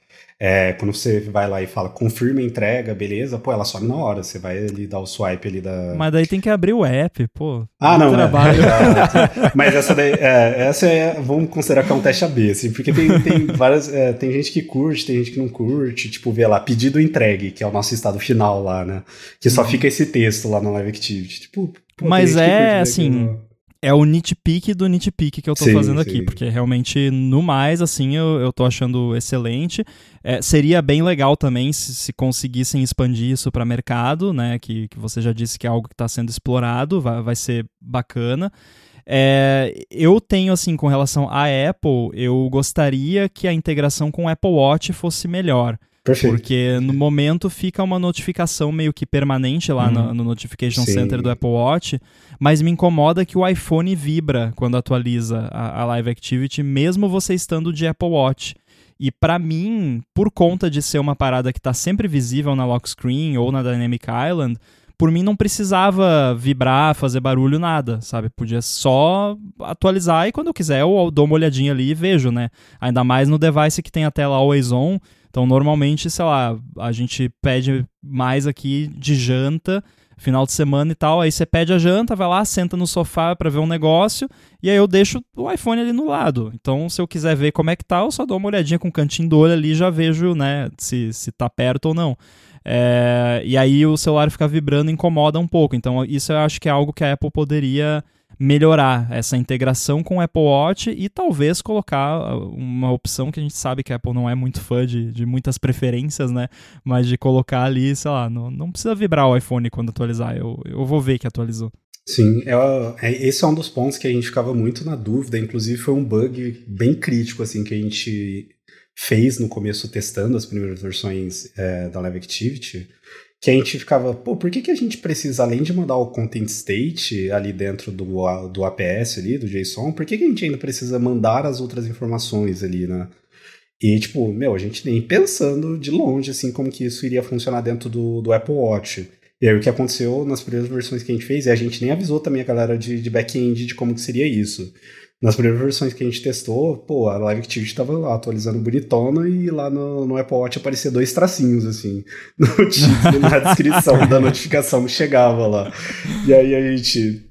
É, quando você vai lá e fala confirma a entrega, beleza, pô, ela sobe na hora. Você vai ali dar o swipe ali da. Mas daí tem que abrir o app, pô. Ah, não, né? trabalho. É, mas essa daí, é, essa é, vamos considerar que é um teste AB, assim, porque tem, tem várias. É, tem gente que curte, tem gente que não curte, tipo, vê lá, pedido entregue, que é o nosso estado final lá, né? Que só uhum. fica esse texto lá no Live Activity. Tipo, pô, mas é assim é o nitpick do nitpick que eu tô sim, fazendo aqui, sim. porque realmente, no mais, assim, eu, eu tô achando excelente. É, seria bem legal também se, se conseguissem expandir isso para mercado, né? Que, que você já disse que é algo que está sendo explorado, vai, vai ser bacana. É, eu tenho, assim, com relação à Apple, eu gostaria que a integração com o Apple Watch fosse melhor. Perfeito. Porque no momento fica uma notificação meio que permanente lá uhum. no, no, Notification Sim. Center do Apple Watch, mas me incomoda que o iPhone vibra quando atualiza a, a Live Activity, mesmo você estando de Apple Watch. E para mim, por conta de ser uma parada que está sempre visível na lock screen ou na Dynamic Island, por mim não precisava vibrar, fazer barulho, nada, sabe? Podia só atualizar e quando eu quiser eu dou uma olhadinha ali e vejo, né? Ainda mais no device que tem a tela always on. Então, normalmente, sei lá, a gente pede mais aqui de janta, final de semana e tal. Aí você pede a janta, vai lá, senta no sofá para ver um negócio, e aí eu deixo o iPhone ali no lado. Então, se eu quiser ver como é que tá, eu só dou uma olhadinha com o cantinho do olho ali e já vejo, né, se, se tá perto ou não. É, e aí o celular fica vibrando incomoda um pouco. Então, isso eu acho que é algo que a Apple poderia melhorar essa integração com o Apple Watch e talvez colocar uh, uma opção que a gente sabe que a Apple não é muito fã de, de muitas preferências, né? Mas de colocar ali, sei lá, não, não precisa vibrar o iPhone quando atualizar, eu, eu vou ver que atualizou. Sim, é, é, esse é um dos pontos que a gente ficava muito na dúvida, inclusive foi um bug bem crítico, assim, que a gente fez no começo testando as primeiras versões é, da Live Activity, que a gente ficava, pô, por que, que a gente precisa, além de mandar o content state ali dentro do, do APS ali, do JSON, por que, que a gente ainda precisa mandar as outras informações ali, né? E, tipo, meu, a gente nem pensando de longe, assim, como que isso iria funcionar dentro do, do Apple Watch. E aí o que aconteceu nas primeiras versões que a gente fez, e a gente nem avisou também a galera de, de back-end de como que seria isso. Nas primeiras versões que a gente testou, pô, a Live Activity estava lá atualizando bonitona e lá no, no, Apple Watch aparecia dois tracinhos, assim, no título, na descrição da notificação que chegava lá. E aí a gente.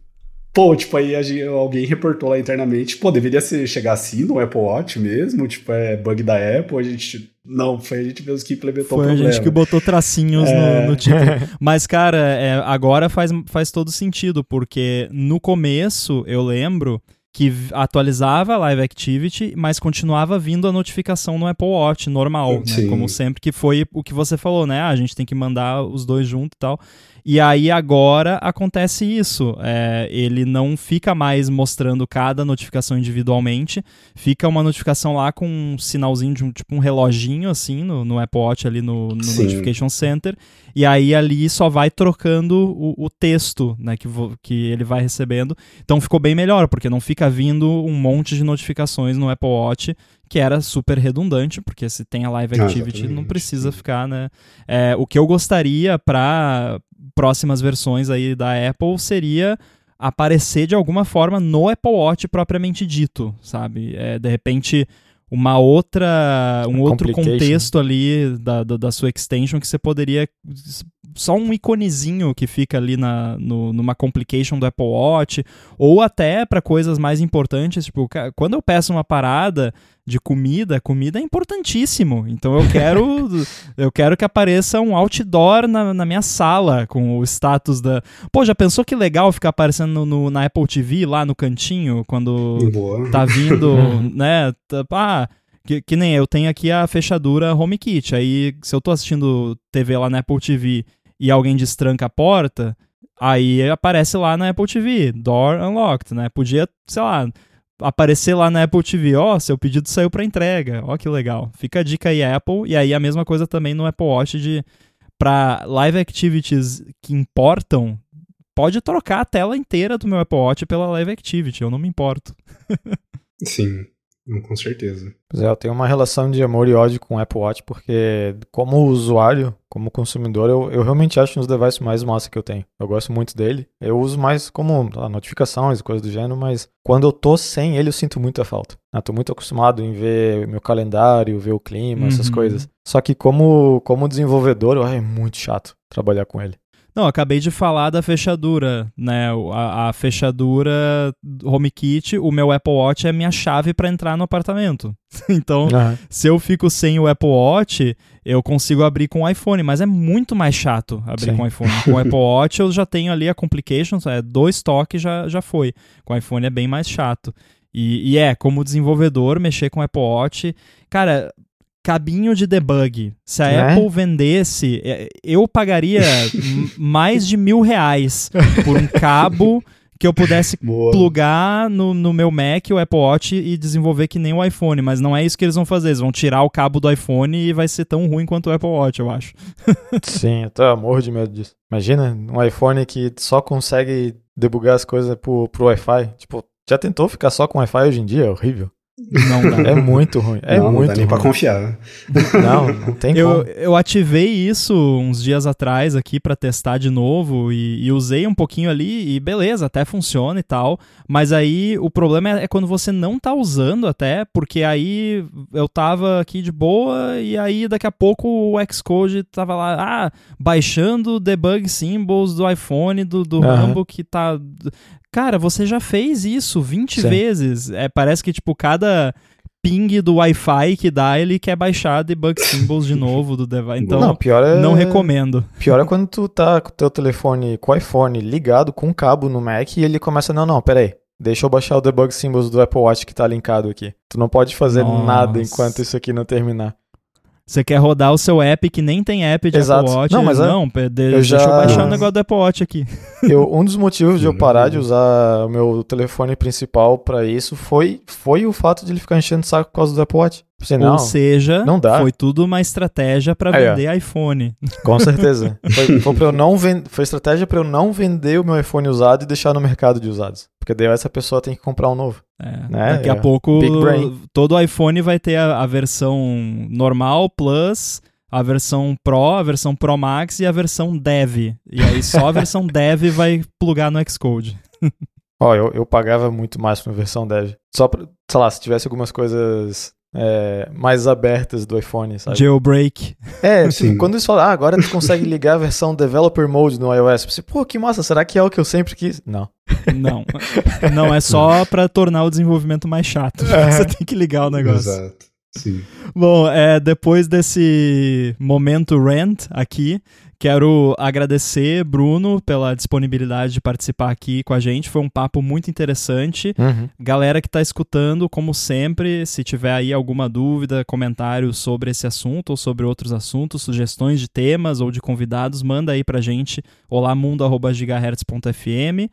Pô, tipo, aí alguém reportou lá internamente, pô, deveria ser, chegar assim no Apple Watch mesmo, tipo, é bug da Apple, a gente. Não, foi a gente mesmo que implementou foi o problema. Foi a gente que botou tracinhos é... no, no título. Mas, cara, é, agora faz, faz todo sentido, porque no começo, eu lembro que atualizava a Live Activity, mas continuava vindo a notificação no Apple Watch normal, né? Como sempre, que foi o que você falou, né? Ah, a gente tem que mandar os dois juntos e tal. E aí agora acontece isso. É, ele não fica mais mostrando cada notificação individualmente. Fica uma notificação lá com um sinalzinho de um tipo um reloginho assim no, no Apple Watch ali no, no Notification Center. E aí ali só vai trocando o, o texto né, que, que ele vai recebendo. Então ficou bem melhor, porque não fica vindo um monte de notificações no Apple Watch que era super redundante, porque se tem a Live Activity ah, não precisa ficar, né? É, o que eu gostaria para próximas versões aí da Apple seria aparecer de alguma forma no Apple Watch propriamente dito, sabe? É, de repente uma outra um outro contexto ali da, da, da, sua extension que você poderia só um iconezinho que fica ali na, no, numa complication do Apple Watch ou até para coisas mais importantes tipo quando eu peço uma parada de comida, comida é importantíssimo. Então eu quero eu quero que apareça um outdoor na, na, minha sala com o status da. Pô, já pensou que legal ficar aparecendo no, no na Apple TV lá no cantinho quando Boa. tá vindo, né? Tá, ah, que, que nem eu tenho aqui a fechadura HomeKit. Aí se eu tô assistindo TV lá na Apple TV e alguém destranca a porta, aí aparece lá na Apple TV, door unlocked, né? Podia, sei lá, aparecer lá na Apple TV, ó, oh, seu pedido saiu para entrega, ó que legal. Fica a dica aí Apple e aí a mesma coisa também no Apple Watch de para live activities que importam, pode trocar a tela inteira do meu Apple Watch pela live activity, eu não me importo. Sim. Com certeza. Pois é, eu tenho uma relação de amor e ódio com o Apple Watch, porque como usuário, como consumidor, eu, eu realmente acho um dos devices mais massa que eu tenho. Eu gosto muito dele. Eu uso mais como ah, notificações e coisas do gênero, mas quando eu tô sem ele, eu sinto muita falta. Eu tô muito acostumado em ver meu calendário, ver o clima, uhum. essas coisas. Só que como, como desenvolvedor, é muito chato trabalhar com ele. Não, acabei de falar da fechadura, né? A, a fechadura HomeKit, o meu Apple Watch é minha chave para entrar no apartamento. então, uhum. se eu fico sem o Apple Watch, eu consigo abrir com o iPhone, mas é muito mais chato abrir Sim. com o iPhone. Com o Apple Watch eu já tenho ali a complications, é dois toques já, já foi. Com o iPhone é bem mais chato. E, e, é, como desenvolvedor, mexer com o Apple Watch. Cara, cabinho de debug. Se a é? Apple vendesse, é, eu pagaria mais de mil reais por um cabo que eu pudesse Boa. plugar no, no meu Mac, o Apple Watch, e desenvolver que nem o iPhone. Mas não é isso que eles vão fazer. Eles vão tirar o cabo do iPhone e vai ser tão ruim quanto o Apple Watch, eu acho. Sim, eu tô morro de medo disso. Imagina um iPhone que só consegue debugar as coisas pro, pro Wi-Fi. Tipo, já tentou ficar só com Wi-Fi hoje em dia? É horrível. Não dá. É muito ruim. É não, muito não dá nem ruim. pra confiar. Não, não tem eu, como. Eu ativei isso uns dias atrás aqui para testar de novo e, e, usei um pouquinho ali e beleza, até funciona e tal. Mas aí o problema é, é, quando você não tá usando até, porque aí eu tava aqui de boa e aí daqui a pouco o Xcode tava lá, ah, baixando debug symbols do iPhone do, do uhum. Rambo que tá Cara, você já fez isso 20 Sim. vezes. É, parece que, tipo, cada ping do Wi-Fi que dá, ele quer baixar debug symbols de novo do device. Então, não, pior é... não recomendo. Pior é quando tu tá com o teu telefone, com o iPhone ligado com um cabo no Mac e ele começa, não, não, peraí, deixa eu baixar o debug symbols do Apple Watch que tá linkado aqui. Tu não pode fazer Nossa. nada enquanto isso aqui não terminar. Você quer rodar o seu app que nem tem app de Exato. Apple Watch. Não, mas não, é, de, eu deixa já... eu baixar o um negócio do Apple Watch aqui. Eu, um dos motivos de eu parar de usar o meu telefone principal para isso foi, foi o fato de ele ficar enchendo o saco por causa do Apple Watch. Você, não, Ou seja, não dá. foi tudo uma estratégia para vender é. iPhone. Com certeza. foi, foi, eu não vend... foi estratégia para eu não vender o meu iPhone usado e deixar no mercado de usados. Porque daí essa pessoa tem que comprar um novo. É, né? Daqui a é. pouco todo iPhone vai ter a, a, versão normal, Plus, a versão Pro, a versão Pro Max e a versão Dev. E aí só a versão Dev vai plugar no Xcode. Ó, oh, eu, eu pagava muito mais pra versão Dev. Só pra, sei lá, se tivesse algumas coisas é, mais abertas do iPhone, sabe? Jailbreak. É, assim, quando eles falam, ah, agora tu consegue ligar a versão Developer Mode no iOS, você, pô, que massa, será que é o que eu sempre quis? Não. Não. Não, é só para tornar o desenvolvimento mais chato. É. Você tem que ligar o negócio. Exato. Sim. Bom, é, depois desse momento rant aqui, Quero agradecer, Bruno, pela disponibilidade de participar aqui com a gente. Foi um papo muito interessante. Uhum. Galera que está escutando, como sempre, se tiver aí alguma dúvida, comentário sobre esse assunto ou sobre outros assuntos, sugestões de temas ou de convidados, manda aí pra gente olamundo.gigahertz.fm.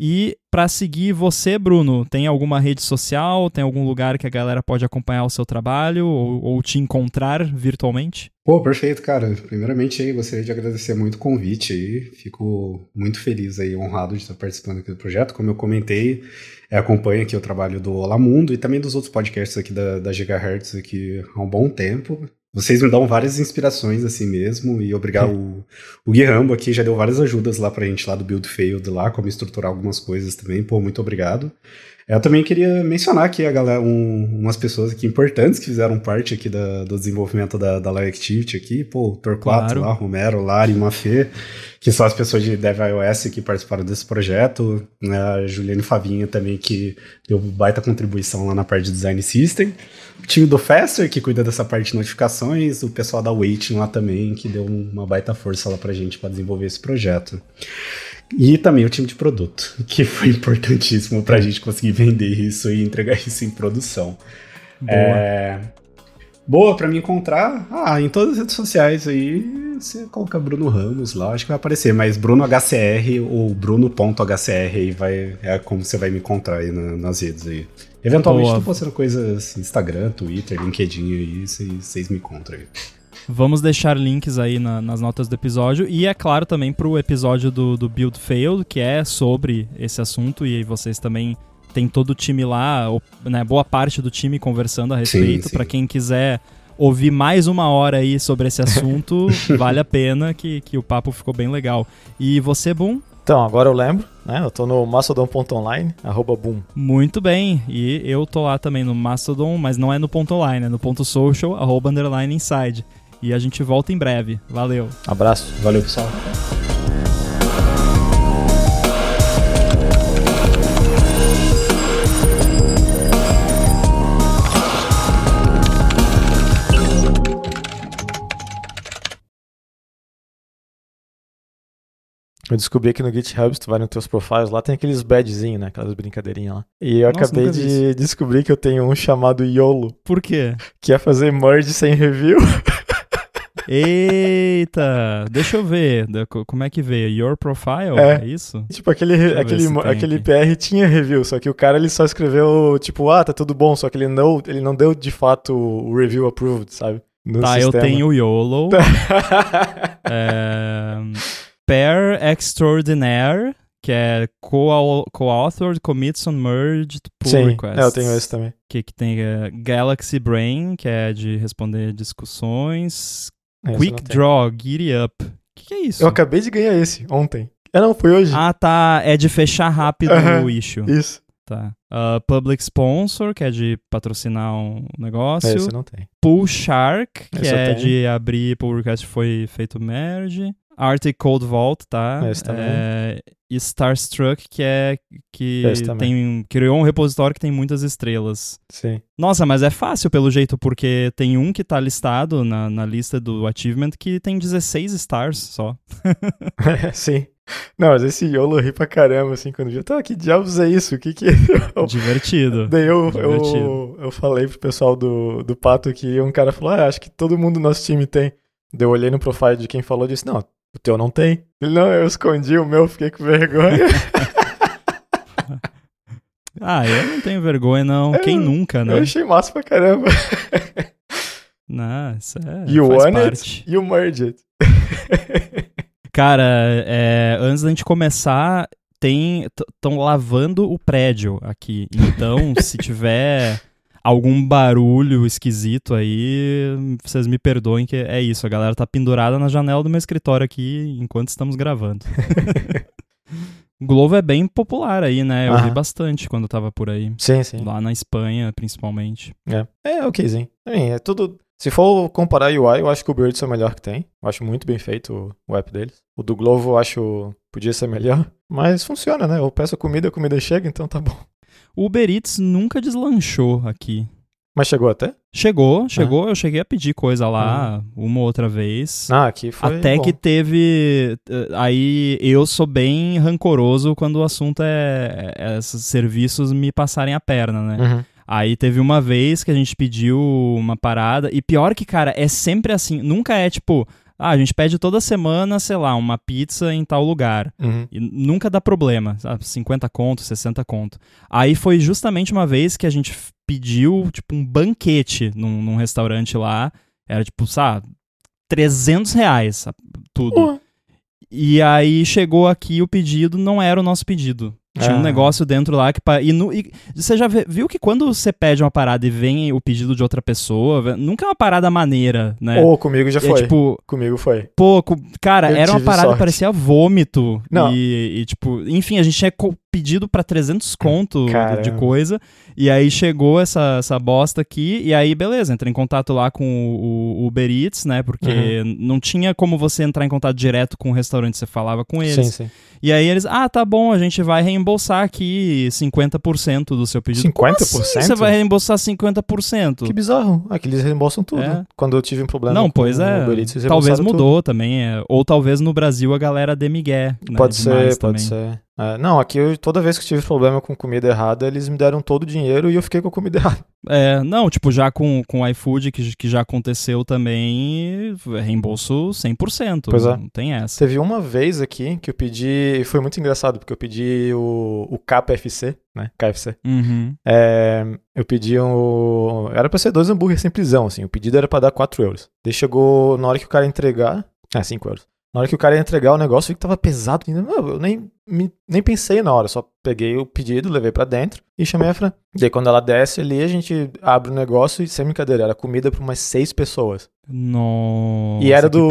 E para seguir você, Bruno, tem alguma rede social, tem algum lugar que a galera pode acompanhar o seu trabalho ou, ou te encontrar virtualmente? Pô, perfeito, cara. Primeiramente aí, gostaria de agradecer muito o convite aí. Fico muito feliz aí, honrado de estar participando aqui do projeto. Como eu comentei, é, acompanho aqui o trabalho do Olá Mundo e também dos outros podcasts aqui da, da Gigahertz aqui há um bom tempo. Vocês me dão várias inspirações assim mesmo, e obrigado. O, o Gui Rambo aqui já deu várias ajudas lá pra gente lá do Build Failed lá, como estruturar algumas coisas também. Pô, muito obrigado. Eu também queria mencionar aqui a galera, um, umas pessoas aqui importantes que fizeram parte aqui da, do desenvolvimento da, da Live Activity aqui, pô, Torquato claro. lá, Romero, Lari, Mafê, que são as pessoas de Dev iOS que participaram desse projeto, né, a Juliane Favinha também que deu baita contribuição lá na parte de Design System, o time do Faster que cuida dessa parte de notificações, o pessoal da Waiting lá também que deu uma baita força lá pra gente para desenvolver esse projeto. E também o time de produto, que foi importantíssimo para a gente conseguir vender isso e entregar isso em produção. Boa. É... Boa, para me encontrar, ah, em todas as redes sociais aí, você coloca Bruno Ramos lá, acho que vai aparecer, mas Bruno HCR ou Bruno.hcr aí vai, é como você vai me encontrar aí na, nas redes aí. Eventualmente Boa. tô postando coisas Instagram, Twitter, LinkedIn aí, vocês me encontram aí. Vamos deixar links aí na, nas notas do episódio. E é claro também pro episódio do, do Build Failed, que é sobre esse assunto. E aí vocês também tem todo o time lá, né, boa parte do time conversando a respeito. Para quem quiser ouvir mais uma hora aí sobre esse assunto, vale a pena que, que o papo ficou bem legal. E você, Boom? Então, agora eu lembro, né? Eu tô no mastodon.online, arroba boom. Muito bem, e eu tô lá também no Mastodon, mas não é no ponto online, é no ponto social, arroba underline inside. E a gente volta em breve. Valeu. Abraço. Valeu, pessoal. Eu descobri que no GitHub, se tu vai nos teus profiles, lá tem aqueles badgezinhos, né? Aquelas brincadeirinhas lá. E eu Nossa, acabei de descobrir que eu tenho um chamado YOLO. Por quê? Que é fazer merge sem review. Eita! Deixa eu ver. Como é que veio? Your profile? É, é isso? Tipo, aquele, aquele, aquele PR tinha review, só que o cara ele só escreveu, tipo, ah, tá tudo bom, só que ele não, ele não deu de fato o review approved, sabe? No tá, sistema. eu tenho o YOLO. é pair extraordinaire, que é co-authored commits on merged pull Sim, requests. Eu tenho esse também. Que, que tem uh, Galaxy Brain, que é de responder discussões. Esse Quick Draw, Giddy Up. O que, que, é isso? Eu acabei de ganhar esse ontem. É, não, foi hoje. Ah, tá. É de fechar rápido uh -huh. o issue. Isso. Tá. Uh, public Sponsor, que é de patrocinar um negócio. Esse não tem. Pull Shark, que esse é de abrir pull request foi feito merge. Arctic Cold Vault, tá? Esse também. É, Starstruck, que é que tem criou um repositório que tem muitas estrelas. Sim. Nossa, mas é fácil pelo jeito, porque tem um que tá listado na, na lista do achievement que tem 16 stars só. é, sim. Não, mas esse YOLO ri pra caramba, assim, quando eu tá, que diabos é isso? O que que é? Divertido. Daí eu, Divertido. eu, eu falei pro pessoal do, do Pato que um cara falou, ah, acho que todo mundo do nosso time tem. Daí eu olhei no profile de quem falou e disse, não, o teu não tem? Não, eu escondi o meu, fiquei com vergonha. ah, eu não tenho vergonha, não. Eu, Quem nunca, né? Eu achei massa pra caramba. Não, isso é. You faz want parte. it, you merge it. Cara, é, antes da gente começar, tem estão lavando o prédio aqui. Então, se tiver algum barulho esquisito aí, vocês me perdoem que é isso, a galera tá pendurada na janela do meu escritório aqui enquanto estamos gravando. Globo é bem popular aí, né? Eu Aham. vi bastante quando eu tava por aí. Sim, sim. Lá na Espanha, principalmente. É, é okzinho. Também, é tudo... Se for comparar UI, eu acho que o Birds é o melhor que tem. Eu acho muito bem feito o app deles. O do Globo eu acho podia ser melhor. Mas funciona, né? Eu peço comida, a comida chega, então tá bom. O Uber Eats nunca deslanchou aqui. Mas chegou até? Chegou, chegou. Ah. Eu cheguei a pedir coisa lá uhum. uma outra vez. Ah, aqui foi. Até bom. que teve. Eh, aí eu sou bem rancoroso quando o assunto é, é esses serviços me passarem a perna, né? Uhum. Aí teve uma vez que a gente pediu uma parada. E pior que, cara, é sempre assim. Nunca é tipo, ah, a gente pede toda semana, sei lá, uma pizza em tal lugar. Uhum. E nunca dá problema, sabe? 50 conto, 60 conto. Aí foi justamente uma vez que a gente pediu, tipo, um banquete num, num restaurante lá. Era, tipo, sabe, 300 reais tudo. Uhum. E aí chegou aqui o pedido, não era o nosso pedido. Tinha um negócio dentro lá que. E, no, e você já viu que quando você pede uma parada e vem o pedido de outra pessoa, nunca é uma parada maneira, né? Ou comigo já é, foi. tipo, comigo foi. Pô, cara, Eu era uma parada que parecia vômito. Não. E, e, tipo, enfim, a gente tinha pedido pra 300 conto Caramba. de coisa. E aí chegou essa, essa bosta aqui. E aí, beleza, entrei em contato lá com o, o Uber Eats, né? Porque Uhum. não tinha como você entrar em contato direto com o restaurante, você falava com eles. Sim, sim. E aí eles, ah, tá bom, a gente vai reembolsar aqui 50% do seu pedido. Como 50%? assim você vai reembolsar 50%? Que bizarro. Aqui eles reembolsam tudo. É. Quando eu tive um problema Não, pois é. Eats, Talvez mudou também. é. Ou talvez no Brasil a galera tudo. Né, Pode ser, pode também. ser. É, não, aqui eu, toda vez que tive problema com comida errada, eles me deram todo o dinheiro e eu fiquei com a comida errada. É, não, tipo, já com o iFood, que, que já aconteceu também, reembolso 100%. Pois é. Não tem essa. Teve uma vez aqui que eu pedi, foi muito engraçado, porque eu pedi o, o KFC, né? KFC. Uhum. É, eu pedi um. Era pra ser dois hambúrgueres simplesão, assim. O pedido era pra dar 4 euros. Daí chegou, na hora que o cara entregar. Ah, 5 euros. Na hora que o cara ia entregar o negócio, eu vi que tava pesado. Eu nem, nem pensei na hora, só peguei o pedido, levei para dentro e chamei a Fran. E aí, quando ela desce ali, a gente abre o negócio e, sem brincadeira, era comida para umas seis pessoas. Nossa, e era do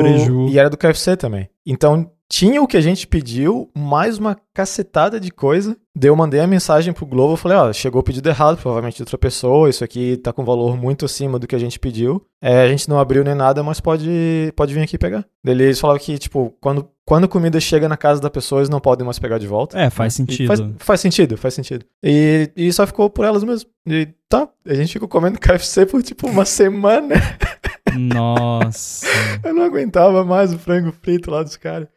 E era do KFC também. Então, tinha o que a gente pediu, mais uma cacetada de coisa. Daí eu mandei a mensagem pro Globo, eu falei, ó, chegou o pedido errado, provavelmente de outra pessoa, isso aqui tá com valor muito acima do que a gente pediu. É, a gente não abriu nem nada, mas pode, pode vir aqui pegar. Daí eles falavam que, tipo, quando, quando comida chega na casa da pessoa, eles não podem mais pegar de volta. É, faz sentido. Faz, faz, sentido, faz sentido. E, e só ficou por elas mesmo. E tá, a gente ficou comendo KFC por, tipo, uma semana. Nossa. eu não aguentava mais o frango frito lá dos caras.